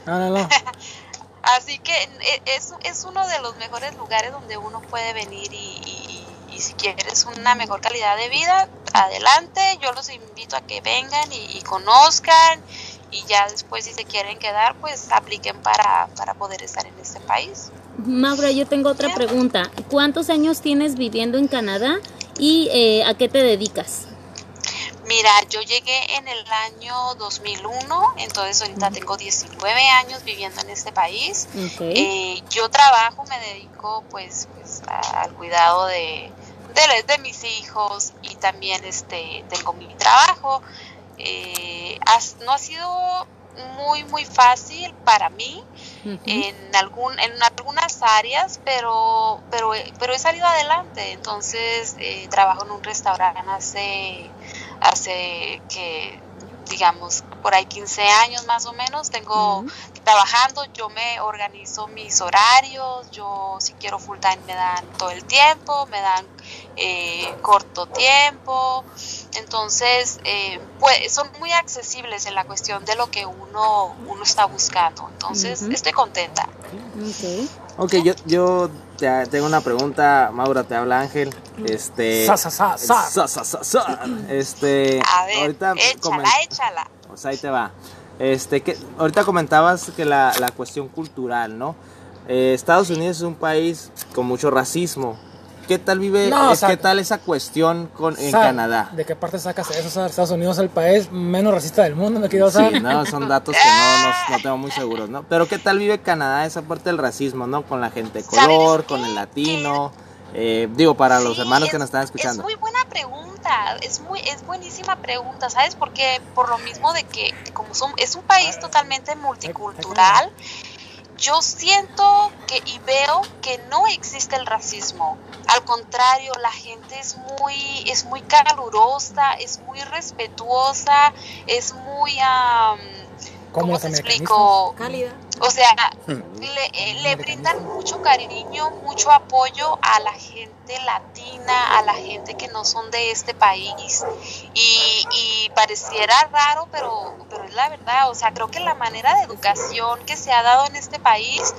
no, no, no. [LAUGHS] Así que es, es uno de los mejores lugares donde uno puede venir y y si quieres una mejor calidad de vida, adelante, yo los invito a que vengan y, conozcan y ya después si se quieren quedar, pues apliquen para, para poder estar en este país. Maura, yo tengo otra pregunta. ¿Cuántos años tienes viviendo en Canadá y eh, a qué te dedicas? Mira, yo llegué en el año 2001, entonces ahorita tengo 19 años viviendo en este país. Eh, yo trabajo, me dedico pues, pues al cuidado de, de, mis hijos y también este tengo mi trabajo. Eh, no ha sido muy muy fácil para mí en algún en algunas áreas pero pero pero he salido adelante. Entonces eh, trabajo en un restaurante hace hace que digamos por ahí 15 años más o menos tengo trabajando yo me organizo mis horarios yo si quiero full time me dan todo el tiempo me dan eh, corto tiempo. Entonces, eh, pues son muy accesibles en la cuestión de lo que uno, uno está buscando. Entonces, estoy contenta. Ok, yo, yo te, tengo una pregunta, Maura, te habla Ángel. Este, este, A ver, ahorita échala, échala. Pues ahí te va. Este, que, ahorita comentabas que la, la cuestión cultural, ¿no? Eh, Estados Unidos es un país con mucho racismo. ¿Qué tal vive, qué tal esa cuestión con, en Canadá? ¿De qué parte sacas eso? Estados Unidos es el país menos racista del mundo, me quiero saber. Sí, no, son datos que no, no, tengo muy seguros, ¿no? Pero ¿qué tal vive Canadá esa parte del racismo, ¿no? Con la gente de color, con el latino. Eh, digo, para los hermanos que nos están escuchando. Es muy buena pregunta, es muy es buenísima pregunta, ¿sabes? Porque por lo mismo de que como son, es un país totalmente multicultural, yo siento que y veo que no existe el racismo. Al contrario, la gente es muy, es muy calurosa, es muy respetuosa, es muy, ¿cómo te explico? Cálida. O sea, hmm. le, le, brindan mucho cariño, mucho apoyo a la gente latina, a la gente que no son de este país. Y, y pareciera raro, pero, pero es la verdad. O sea, creo que la manera de educación que se ha dado en este país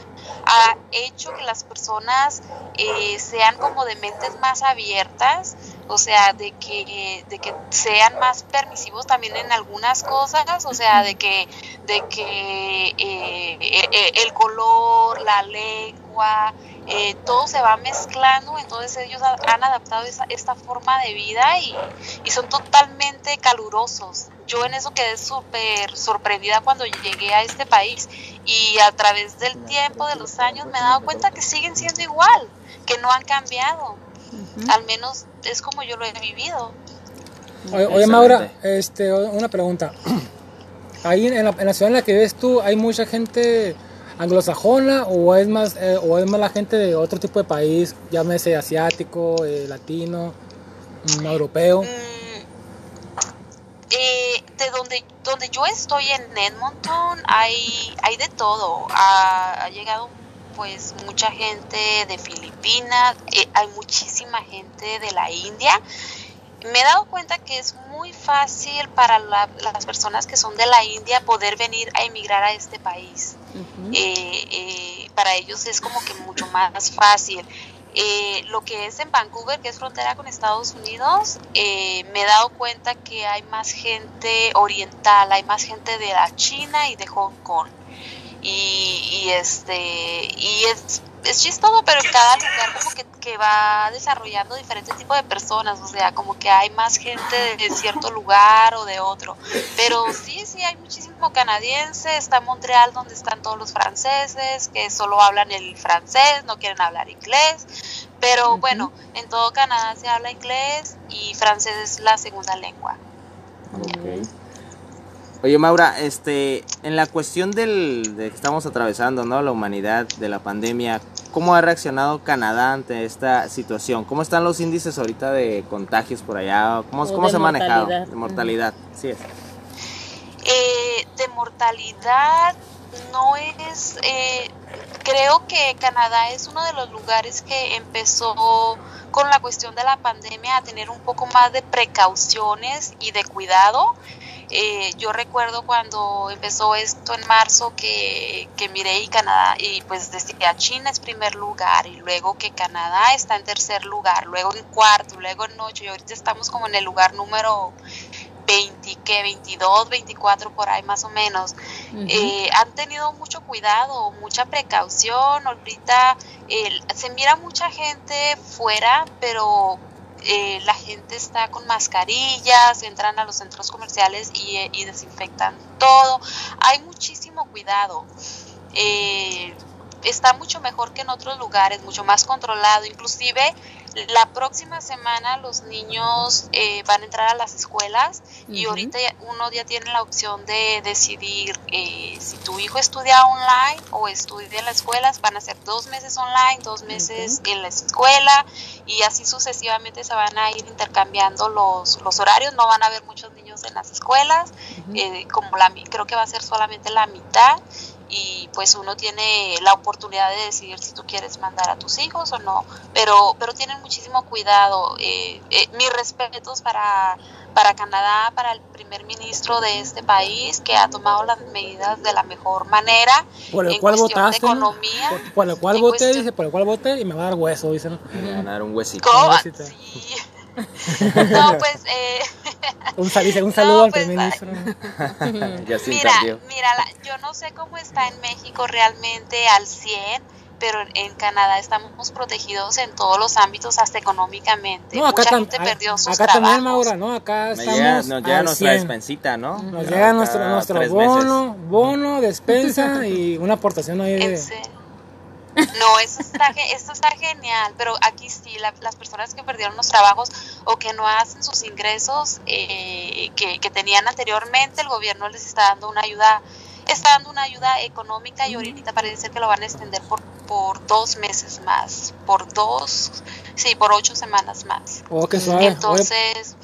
ha hecho que las personas eh, sean como de mentes más abiertas, o sea, de que, de que sean más permisivos también en algunas cosas, o sea, de que, de que eh, eh, el color, la lengua, todo se va mezclando, entonces ellos han adaptado esta forma de vida y, y son totalmente calurosos. Yo en eso quedé súper sorprendida cuando llegué a este país y a través del tiempo, de los años, me he dado cuenta que siguen siendo igual, que no han cambiado. Al menos es como yo lo he vivido. Oye, Maura, este, una pregunta. [CLEARS THROAT] Ahí en la, ciudad en la que vives tú, hay mucha gente anglosajona o es más eh, o es más la gente de otro tipo de país, llámese asiático, eh, latino, mm, europeo? Mm, eh, de donde donde yo estoy en Edmonton hay hay de todo. Ha, ha llegado pues mucha gente de Filipinas, eh, hay muchísima gente de la India. Me he dado cuenta que es muy fácil para la- las personas que son de la India poder venir a emigrar a este país. Eh, eh, para ellos es como que mucho más fácil. Eh, lo que es en Vancouver, que es frontera con Estados Unidos, eh, me he dado cuenta que hay más gente oriental, hay más gente de la China y de Hong Kong. Y, y este y es, es chistoso, pero en cada lugar como que, que va desarrollando diferentes tipos de personas, o sea, como que hay más gente de cierto lugar o de otro. Pero sí, sí, hay muchísimo canadiense, está Montreal donde están todos los franceses, que solo hablan el francés, no quieren hablar inglés. Pero bueno, en todo Canadá se habla inglés y francés es la segunda lengua. Ok. Oye, Maura, este, en la cuestión del, de que estamos atravesando, ¿no? La humanidad, de la pandemia, ¿cómo ha reaccionado Canadá ante esta situación? ¿Cómo están los índices ahorita de contagios por allá? ¿Cómo, cómo se ha manejado? mortalidad. De mortalidad, sí es. Eh, de mortalidad no es eh, creo que Canadá es uno de los lugares que empezó con la cuestión de la pandemia a tener un poco más de precauciones y de cuidado Eh, yo recuerdo cuando empezó esto en marzo que, que miré y Canadá y pues decía China es primer lugar y luego que Canadá está en tercer lugar, luego en cuarto, luego en ocho y ahorita estamos como en el lugar número 20, que 22, 24 por ahí más o menos. Eh, han tenido mucho cuidado, mucha precaución. Ahorita eh, se mira mucha gente fuera, pero eh, la gente está con mascarillas, entran a los centros comerciales y, eh, y desinfectan todo. Hay muchísimo cuidado. Eh, está mucho mejor que en otros lugares, mucho más controlado. Inclusive la próxima semana los niños eh, van a entrar a las escuelas y ahorita ya- uno ya tiene la opción de decidir eh, si tu hijo estudia online o estudia en las escuelas, van a ser dos meses online, dos meses en la escuela y así sucesivamente se van a ir intercambiando los, los horarios, no van a haber muchos niños en las escuelas, eh, como la, creo que va a ser solamente la mitad y pues uno tiene la oportunidad de decidir si tú quieres mandar a tus hijos o no, pero, pero tienen muchísimo cuidado. Eh, eh, mis respetos para, para Canadá, para el primer ministro de este país que ha tomado las medidas de la mejor manera Por el en cual cuestión votaste, economía. Por, por el cual voté, cuestión- dice, por el cual voté y me va a dar hueso, dice, ¿no? Me van a dar un huesito. ¿Cómo? Pobrecita. Sí. No, pues eh, [LAUGHS] Un, sal- dice, un saludo No, al pues, ministro. [LAUGHS] ya se Mira, mira, la- yo no sé cómo está en México realmente al 100, pero en- Canadá estamos protegidos en todos los ámbitos, hasta económicamente. No, acá, Mucha gente a- perdió sus acá también, trabajos. Maura, ¿no? Acá estamos llega, nos llega al nuestra 100. despensita, ¿no? Nos llega nuestro, nuestro meses. bono, bono, despensa y una aportación ahí [LAUGHS] En de... No, eso está, esto está genial, pero aquí sí, la- las personas que perdieron los trabajos o que no hacen sus ingresos eh, que, que tenían anteriormente, el gobierno les está dando una ayuda, está dando una ayuda económica y ahorita parece ser que lo van a extender por, por dos meses más, por dos, sí, por ocho semanas más. Oh, qué suave. Oye, Entonces,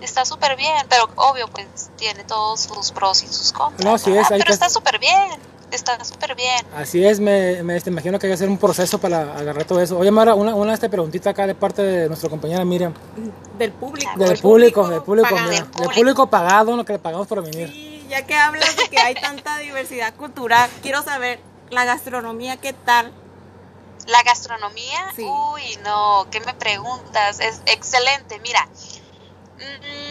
está súper bien, pero obvio, pues tiene todos sus pros y sus contras. No, sí es, pero que- está súper bien, está súper bien. Así es, me, me este, imagino que hay que hacer un proceso para agarrar todo eso. Oye, Mara, una, una este preguntita acá de parte de nuestra compañera Miriam. Del público. Del el público, del público, pagado. mira, Del del público pagado, lo que le pagamos por venir. Sí, ya que hablas de que hay tanta diversidad cultural, quiero saber la gastronomía, ¿qué tal? La gastronomía, Sí. uy, no, ¿qué me preguntas? Es excelente, mira. mm,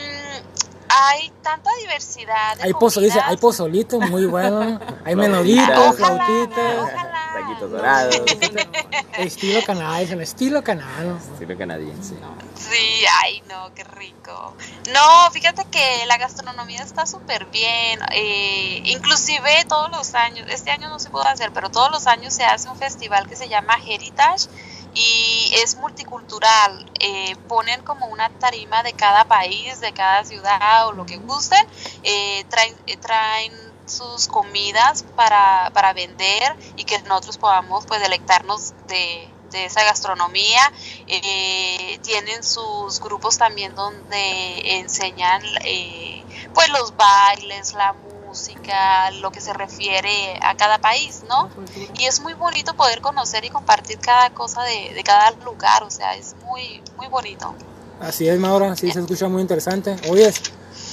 hay tanta diversidad. De Hay pozo, dice, hay pozolito muy bueno, hay [LAUGHS] Ojalá, flautitas. Taquitos dorados. [LAUGHS] estilo canal. Estilo canadiense. Sí, ay, no, qué rico. No, fíjate que la gastronomía está súper bien. eh, inclusive todos los años, este año no se pudo hacer, pero todos los años se hace un festival que se llama Heritage y es multicultural. eh, ponen como una tarima de cada país, de cada ciudad o lo que gusten. eh, traen, eh, traen sus comidas para, para vender y que nosotros podamos pues delectarnos de, de esa gastronomía. Eh, tienen sus grupos también donde enseñan eh, pues los bailes, la música, lo que se refiere a cada país, ¿no? Y es muy bonito poder conocer y compartir cada cosa de, de cada lugar, o sea, es muy, muy bonito. Así es, Maura, sí se escucha muy interesante. Oye,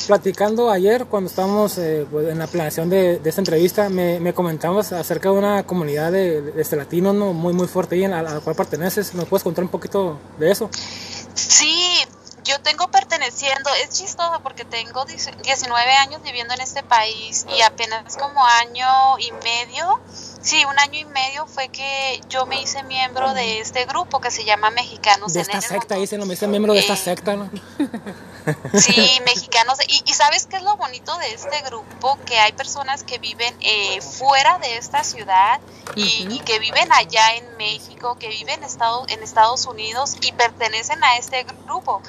platicando ayer cuando estábamos eh, pues, en la planeación de, de esta entrevista, me, me, comentabas acerca de una comunidad de, de este latino ¿no? muy muy fuerte ahí a, a la cual perteneces. ¿Nos puedes contar un poquito de eso? Sí, yo tengo perteneciendo, es chistoso porque tengo 19 años viviendo en este país y apenas como año y medio, sí, un año y medio fue que yo me hice miembro de este grupo que se llama Mexicanos de en esta el secta, Mundo. dice, no me hice miembro de esta secta, ¿no? [LAUGHS] [LAUGHS] Sí, mexicanos. Y, y sabes qué es lo bonito de este grupo? Que hay personas que viven eh, fuera de esta ciudad y, y que viven allá en México, que viven en Estados, en Estados Unidos y pertenecen a este grupo.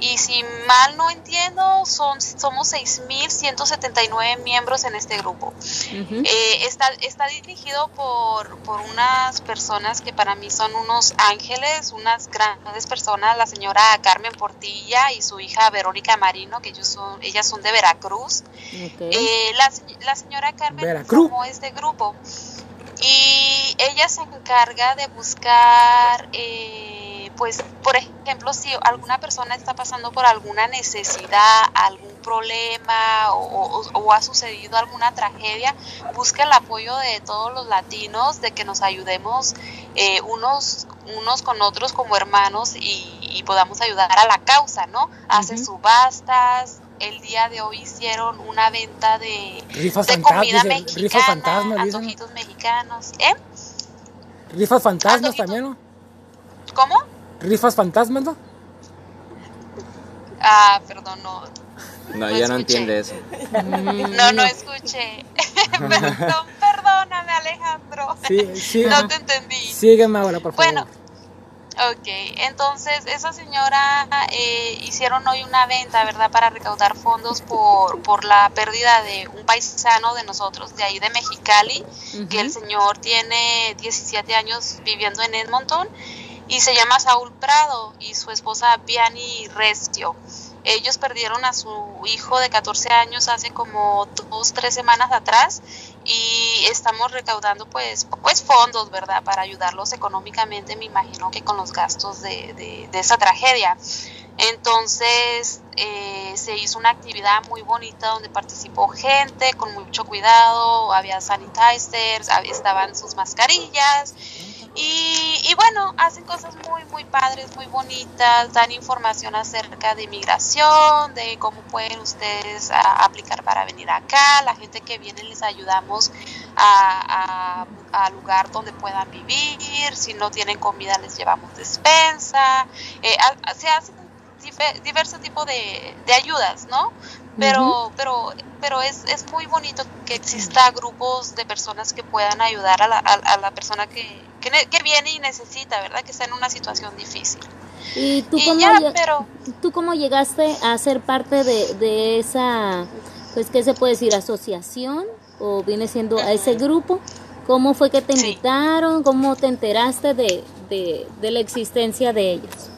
Y si mal no entiendo, son, somos 6.179 miembros en este grupo. Eh, está, está dirigido por, por unas personas que para mí son unos ángeles, unas grandes personas, la señora Carmen Portilla y su hija Verónica Marino, que ellos son, ellas son de Veracruz. Eh, la, la señora Carmen Veracruz. formó este grupo y ella se encarga de buscar, eh, pues, por ejemplo, si alguna persona está pasando por alguna necesidad, algún problema o, o- o ha sucedido alguna tragedia, busca el apoyo de todos los latinos, de que nos ayudemos eh, unos, unos con otros como hermanos y, y podamos ayudar a la causa, ¿no? Hace subastas. El día de hoy hicieron una venta de, Rifas de comida dice, mexicana, rifas fantasmas, dicen. antojitos mexicanos. ¿Eh? Rifas fantasmas también, ¿no? ¿Cómo? Rifas fantasmas, ¿no? Ah, perdón, no, No, No ya no escuché. entiende eso. [LAUGHS] no, no escuché. [LAUGHS] perdón, perdóname, Alejandro. Sí, sí. no te entendí. Sígueme ahora, por favor. Bueno, ok, entonces esa señora eh, hicieron hoy una venta, ¿verdad? Para recaudar fondos por, por la pérdida de un paisano de nosotros, de ahí de Mexicali, que el señor tiene 17 años viviendo en Edmonton y se llama Saúl Prado y su esposa Viani Restio. Ellos perdieron a su hijo de 14 años hace como dos, tres semanas atrás y estamos recaudando pues, pues fondos, ¿verdad? Para ayudarlos económicamente, me imagino que con los gastos de, de, de esa tragedia. Entonces eh, se hizo una actividad muy bonita donde participó gente con mucho cuidado, había sanitizers, estaban sus mascarillas y, bueno, hacen cosas muy, muy padres, muy bonitas, dan información acerca de inmigración, de cómo pueden ustedes aplicar para venir acá, la gente que viene les ayudamos a, a- lugar donde puedan vivir, si no tienen comida les llevamos despensa, eh, se hacen diversos tipos de, de ayudas, ¿no? Pero, pero, pero es, es muy bonito que exista grupos de personas que puedan ayudar a la, a, a la persona que, que, ne- que viene y necesita, ¿verdad? Que está en una situación difícil. ¿Y tú Y cómo, ya, pero tú cómo llegaste a ser parte de, de esa, pues, ¿qué se puede decir? ¿Asociación? ¿O viene siendo a ese grupo? ¿Cómo fue que te Sí. invitaron? ¿Cómo te enteraste de, de, de la existencia de ellos?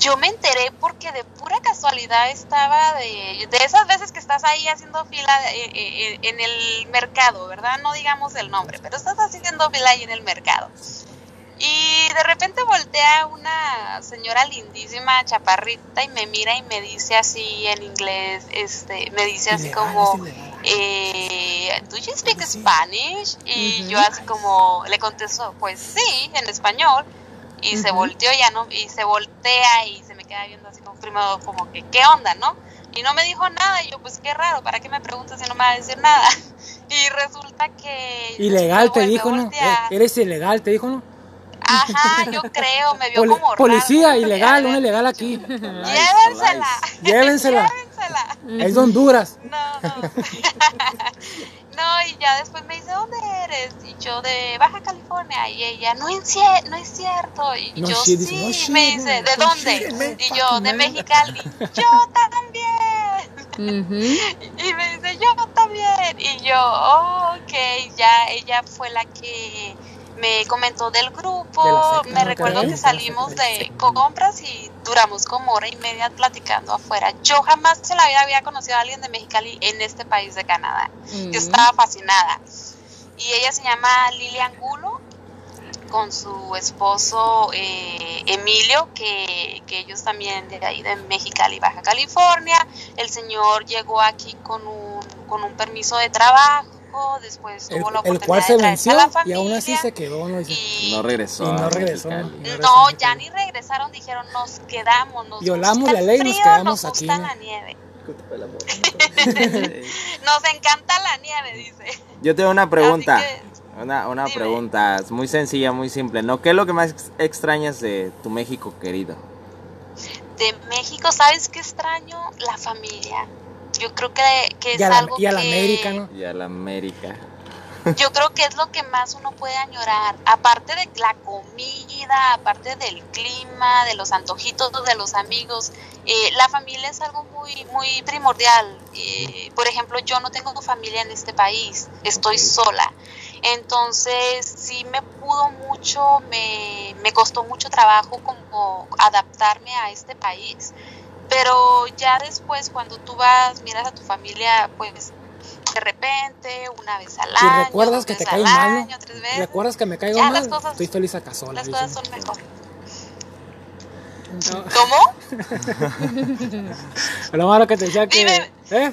Yo me enteré porque de pura casualidad estaba de, de esas veces que estás ahí haciendo fila eh, eh, en el mercado, ¿verdad? No digamos el nombre, pero estás haciendo fila ahí en el mercado. Y de repente voltea una señora lindísima, chaparrita, y me mira y me dice así en inglés, este, me dice así como, eh, ¿do you speak Spanish? Y yo así como le contesto, pues sí, en español. Y se volteó ya no, y se voltea y se me queda viendo así como primero como que, ¿qué onda, no? Y no me dijo nada, y yo, pues qué raro, ¿para qué me preguntas si no me va a decir nada? [LAUGHS] Y resulta que... Ilegal te dijo, ¿no? Eh, Eres ilegal, te dijo, ¿no? Ajá, yo [LAUGHS] creo, me vio como raro. policía, [LAUGHS] ilegal, a un ver, ilegal aquí. Llévensela. Llévensela. Llévensela. Es de Honduras. No, no. No, y ya después me dice, ¿dónde eres? Y yo de Baja California. Y ella, no es, no es cierto. Y No yo, sí, dice, no shit, me dice, ¿de no dónde? y yo, de. Mexicali. [LAUGHS] yo también. Y me dice, dice, yo también. Y yo, oh, ok, ya ella fue la que me comentó del grupo. De me recuerdo que salimos de compras y duramos como hora y media platicando afuera. Yo jamás en la vida había conocido a alguien de Mexicali en este país de Canadá. Mm. Yo estaba fascinada. Y ella se llama Lilian Gulo con su esposo eh, Emilio, que, que ellos también de ahí de Mexicali, Baja California. El señor llegó aquí con un, con un permiso de trabajo, después El, tuvo la el oportunidad cual se de venció a la y familia. aún así se quedó, ¿no? Y- No regresó. Y no regresó. Mexicali. no, ya ni regresaron, dijeron nos quedamos, nos Violamos gusta la el ley y nos frío, quedamos nos aquí, gusta ¿no? la nieve. [LAUGHS] Nos encanta la nieve, dice. Yo tengo una pregunta. Una, una dime. pregunta muy sencilla, muy simple, ¿no? ¿Qué es lo que más ex- extrañas de tu México querido? de México, ¿sabes qué extraño? La familia. Yo creo que, que es y a la, algo y a la que América, ¿no? Y a la América. [LAUGHS] yo creo que es lo que más uno puede añorar, aparte de la comida, aparte del clima, de los antojitos de los amigos, eh, la familia es algo muy muy primordial. Eh, por ejemplo, yo no tengo familia en este país, estoy sola. Entonces, sí me pudo mucho, me, me costó mucho trabajo como adaptarme a este país. Pero ya después, cuando tú vas, miras a tu familia, pues de repente, una vez al año, recuerdas dos que te al mal, año, tres veces, ¿Recuerdas que me caigo Ya, mal? las cosas- Estoy feliz acá sola. las cosas son mejor. No. [LAUGHS] ¿Cómo? [LAUGHS] Lo malo que te decía que... Dime. ¿Eh?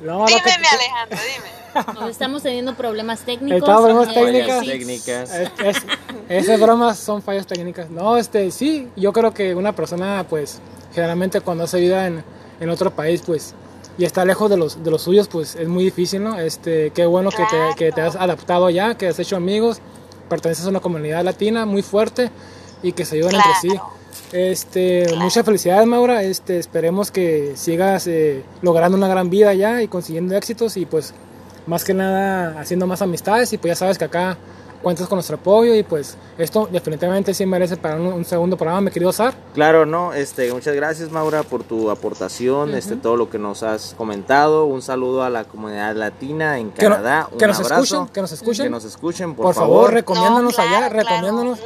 Lo malo que Dímeme, te- Alejandro, dime. [LAUGHS] No, estamos teniendo problemas técnicos. Estamos problemas técnicas. técnicas. Es- es- esas bromas son fallas técnicas. No, este, sí, yo creo que una persona, pues, generalmente cuando hace vida en, en otro país, pues, y está lejos de los, de los suyos, pues, es muy difícil, ¿no? Este, qué bueno que, te, que te has adaptado ya, que has hecho amigos, perteneces a una comunidad latina muy fuerte y que se ayudan entre sí. Claro. Este, muchas felicidades, Maura. Este, esperemos que sigas eh, logrando una gran vida ya y consiguiendo éxitos y pues más que nada haciendo más amistades y pues ya sabes que acá cuentas con nuestro apoyo y pues esto definitivamente sí merece para un, un segundo programa, mi querido Sar. Claro, no, este, muchas gracias Maura por tu aportación, este, todo lo que nos has comentado. Un saludo a la comunidad latina en Que, no- Canadá. que un nos abrazo. escuchen, que nos escuchen. Que nos escuchen, por, por, favor, favor. recomiéndanos No, allá, claro, recomiéndanos.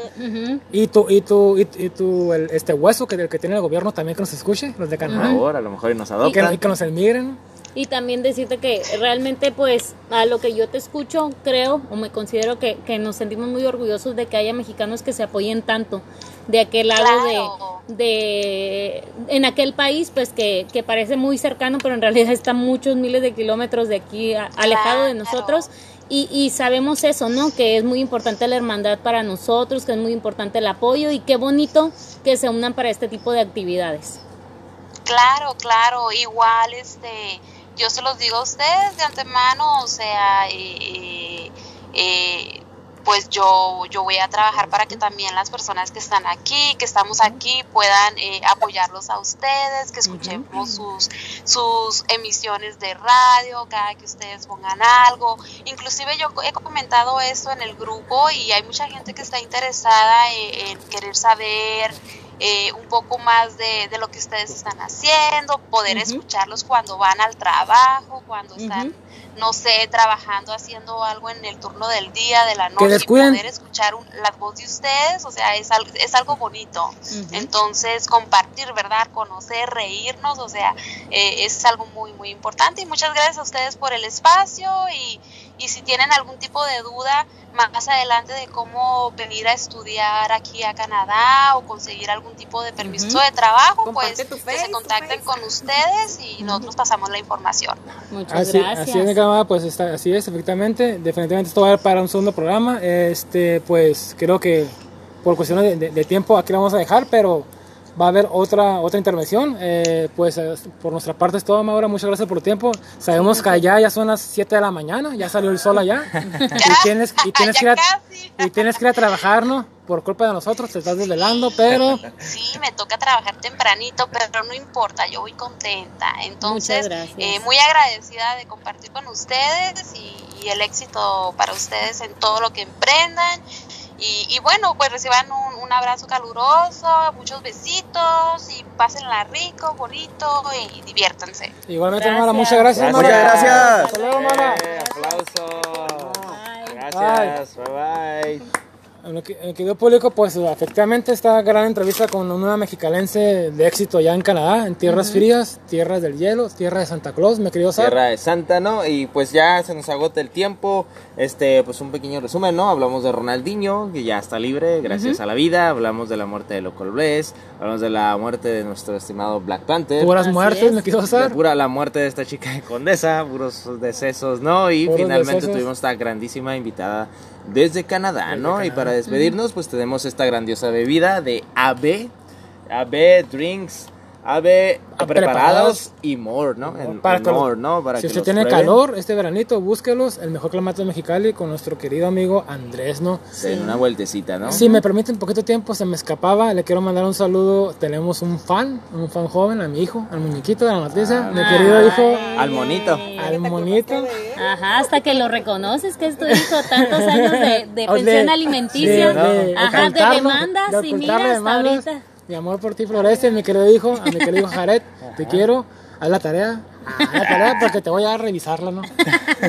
Y tu, y tu, y, y tu el- este hueso que, que tiene el gobierno también que nos escuche, los de Por Canadá. favor, a lo mejor y nos Y que, adoptan. y que nos emigren. Y también decirte que realmente pues a lo que yo te escucho creo o me considero que, que nos sentimos muy orgullosos de que haya mexicanos que se apoyen tanto de aquel lado Claro. de, de en aquel país pues que, que parece muy cercano pero en realidad está muchos miles de kilómetros de aquí a- alejado de nosotros y, y sabemos eso, ¿no? Que es muy importante la hermandad para nosotros, que es muy importante el apoyo y qué bonito que se unan para este tipo de actividades. Claro, claro, igual, este, yo se los digo a ustedes de antemano, o sea, eh, eh, pues yo, yo voy a trabajar para que también las personas que están aquí, que estamos aquí, puedan eh, apoyarlos a ustedes, que escuchemos sus, sus emisiones de radio, cada que ustedes pongan algo. Inclusive yo he comentado esto en el grupo y hay mucha gente que está interesada en, en querer saber eh, un poco más de, de lo que ustedes están haciendo, poder escucharlos cuando van al trabajo, cuando están, no sé, trabajando, haciendo algo en el turno del día, de la noche, poder escuchar un- la voz de ustedes, o sea, es, al- es algo bonito. Entonces, compartir, ¿verdad? Conocer, reírnos, o sea, eh, es algo muy, muy importante. Y muchas gracias a ustedes por el espacio y, y si tienen algún tipo de duda más adelante de cómo venir a estudiar aquí a Canadá o conseguir algún tipo de permiso de trabajo, Comparte pues que se contacten face. con ustedes y nosotros pasamos la información. Muchas Así, gracias. así es, mi camarada, pues está, así es, efectivamente. Definitivamente esto va a dar para un segundo programa. Este, pues creo que por cuestiones de, de- de tiempo aquí lo vamos a dejar, pero va a haber otra otra intervención. Eh, pues eh, por nuestra parte es todo, Maura. Muchas gracias por tu tiempo. Sabemos que allá ya son las 7 de la mañana, ya salió el sol allá. y tienes, y tienes, que, ir a, y tienes que ir a trabajar, ¿no? Por culpa de nosotros, te estás desvelando, pero Sí, me toca trabajar tempranito, pero no importa, yo voy contenta. Entonces, eh, muy agradecida de compartir con ustedes y, y el éxito para ustedes en todo lo que emprendan. Y, y bueno, pues reciban un, un abrazo caluroso, muchos besitos y pásenla rico, bonito y diviértanse. Igualmente, Gracias. Mara, muchas gracias, Gracias. Mara. Muchas gracias. Hasta luego, Mara. Eh, aplauso. Bye. Gracias. Bye bye. En lo que, en el querido público, pues efectivamente esta gran entrevista con una mexicalense de éxito ya en Canadá, en tierras frías, tierras del hielo, tierra de Santa Claus, mi querido Sar. Tierra de Santa, ¿no? Y pues ya se nos agota el tiempo. Este, pues un pequeño resumen, ¿no? Hablamos de Ronaldinho, que ya está libre gracias a la vida. Hablamos de la muerte de Local Bless. Hablamos de la muerte de nuestro estimado Black Panther. Puras Así muertes, es. mi querido De Sar. pura la muerte de esta chica de Condesa, puros decesos, ¿no? Y Puros finalmente decesos. tuvimos esta grandísima invitada desde Canadá, Desde ¿no? Y para despedirnos, pues tenemos esta grandiosa bebida de AB, AB Drinks, Ah, preparados preparados. y more, ¿no? En- Para en more, ¿no? Para si que usted tiene prueben. calor este veranito, búsquelos. El mejor clamato de Mexicali con nuestro querido amigo Andrés, ¿no? Den una vueltecita, ¿no? Si me permite un poquito de tiempo, se me escapaba. Le quiero mandar un saludo. Tenemos un fan, un fan joven, a mi hijo, al muñequito de la noticia. Ah. mi querido hijo, Al monito. al monito. Ajá, hasta que lo reconoces, que es tu hijo, tantos años de, de [LAUGHS] pensión de- alimenticia, ajá, de demandas de y mira hasta demandas. ahorita. Mi amor por ti florece, mi querido hijo, a mi querido hijo Jared, te quiero, haz la tarea, haz la tarea porque te voy a revisarla, ¿no?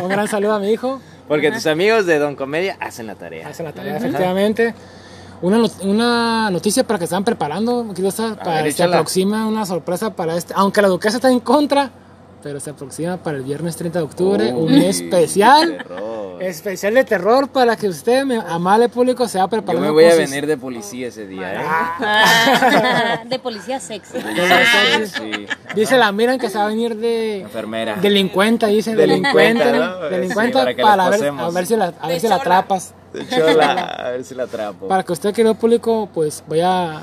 Un gran saludo a mi hijo, Porque tus amigos de Don Comedia hacen la tarea. haz la tarea, efectivamente. Una, not- una noticia para que están preparando, Sar, para se aproxima una sorpresa para este, aunque la duquesa está en contra, pero se aproxima para el viernes 30 de octubre, un Uy, especial, terror. especial de terror para que usted, amable público, se va Yo preparando. me voy a sus- venir de policía ese día, ¿eh? Ah, de policía sexy. Sí. Dice la miran que se va a venir de Enfermera. delincuenta, dice Delincuenta, delincuente, ¿no? delincuente Sí, para que para, ver, a ver si la, a ver si la atrapas. De chola, a ver si la atrapo. Para que usted, querido público, pues vaya eh,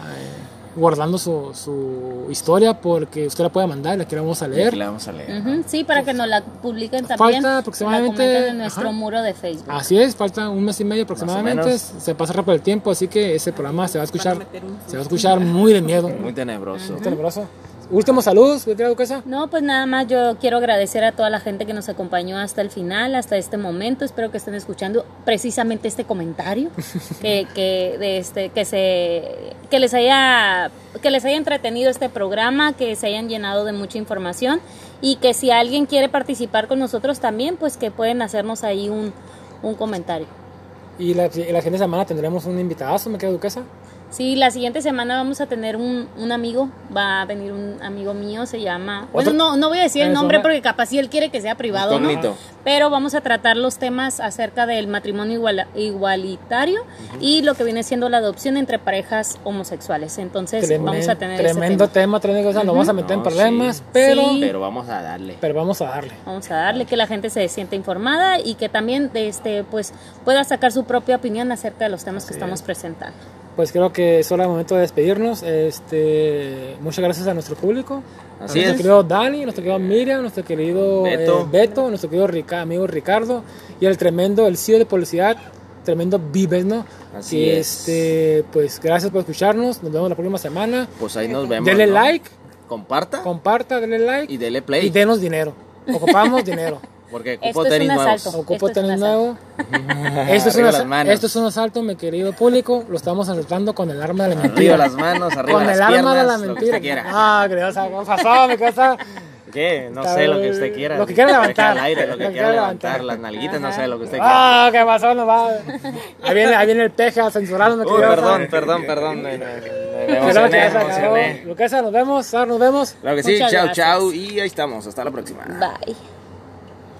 guardando su, su historia porque usted la puede mandar y la queremos a leer. la vamos a leer. Sí, para que nos la publiquen Falta también. aproximadamente- La en nuestro ajá. muro de Facebook. Así es, falta un mes y medio aproximadamente. Se pasa rápido el tiempo, así que ese programa se va a escuchar, se va a escuchar muy de miedo. Muy tenebroso. Muy tenebroso. Últimos saludos, mi querida duquesa. No, pues nada más yo quiero agradecer a toda la gente que nos acompañó hasta el final, hasta este momento. Espero que estén escuchando precisamente este comentario, [LAUGHS] que, que, de este, que, se, que, les haya, que les haya entretenido este programa, que se hayan llenado de mucha información y que si alguien quiere participar con nosotros también, pues que pueden hacernos ahí un, un comentario. Y la, la siguiente semana tendremos un invitadazo, mi querida duquesa. Sí, la siguiente semana vamos a tener un, un amigo, va a venir un amigo mío, se llama... Bueno, no, no voy a decir el nombre porque capaz si él quiere que sea privado, ¿no? Pero vamos a tratar los temas acerca del matrimonio iguala- igualitario y lo que viene siendo la adopción entre parejas homosexuales. Entonces Tremen- vamos a tener ese tremendo tema. tema, tremendo cosa. Nos vamos a meter en problemas, sí. pero, Sí. Pero vamos a darle. pero vamos a darle. Vamos a darle que la gente se sienta informada y que también este pues pueda sacar su propia opinión acerca de los temas que estamos presentando. Pues creo que es hora de momento de despedirnos. Este, muchas gracias a nuestro público. Así a nuestro es. querido Dani, nuestro querido Miriam, nuestro querido Beto. eh, Beto, nuestro querido Rica- amigo Ricardo y el tremendo, el CEO de publicidad, tremendo Vives, ¿no? Así Y es. este, pues gracias por escucharnos. Nos vemos la próxima semana. Pues ahí nos vemos. Denle ¿no? like, Comparta comparta, denle like y dele play. y denos dinero. Ocupamos [LAUGHS] dinero. Porque Esto ocupo es tenis un nuevos. asalto. Ocupo Esto es tenis un nuevo. [LAUGHS] Esto es, un Arriba asa- las manos. esto es un asalto, mi querido público. Lo estamos asaltando con el arma de la Arriba mentira. las manos, arriba con las el arma de la piernas, lo que mentira. usted quiera. Ah, creo, o sea, ¿qué pasó, mi cosa? ¿Qué? No sé, lo que usted quiera. Lo que quiera levantar. Al aire, lo que Lo que quiera quiera levantar. levantar. Las nalguitas, no sé, lo que usted quiera. Ah, ¿qué pasó? No va. Ahí viene, ahí viene el peje a censurarnos, mi Uy, perdón, perdón, perdón. Me, me- emocioné, me emocioné. Luquesa, nos vemos. Sar, nos vemos. Claro que sí, Muchas chao, gracias. chao. Y ahí estamos. Hasta la próxima. Bye.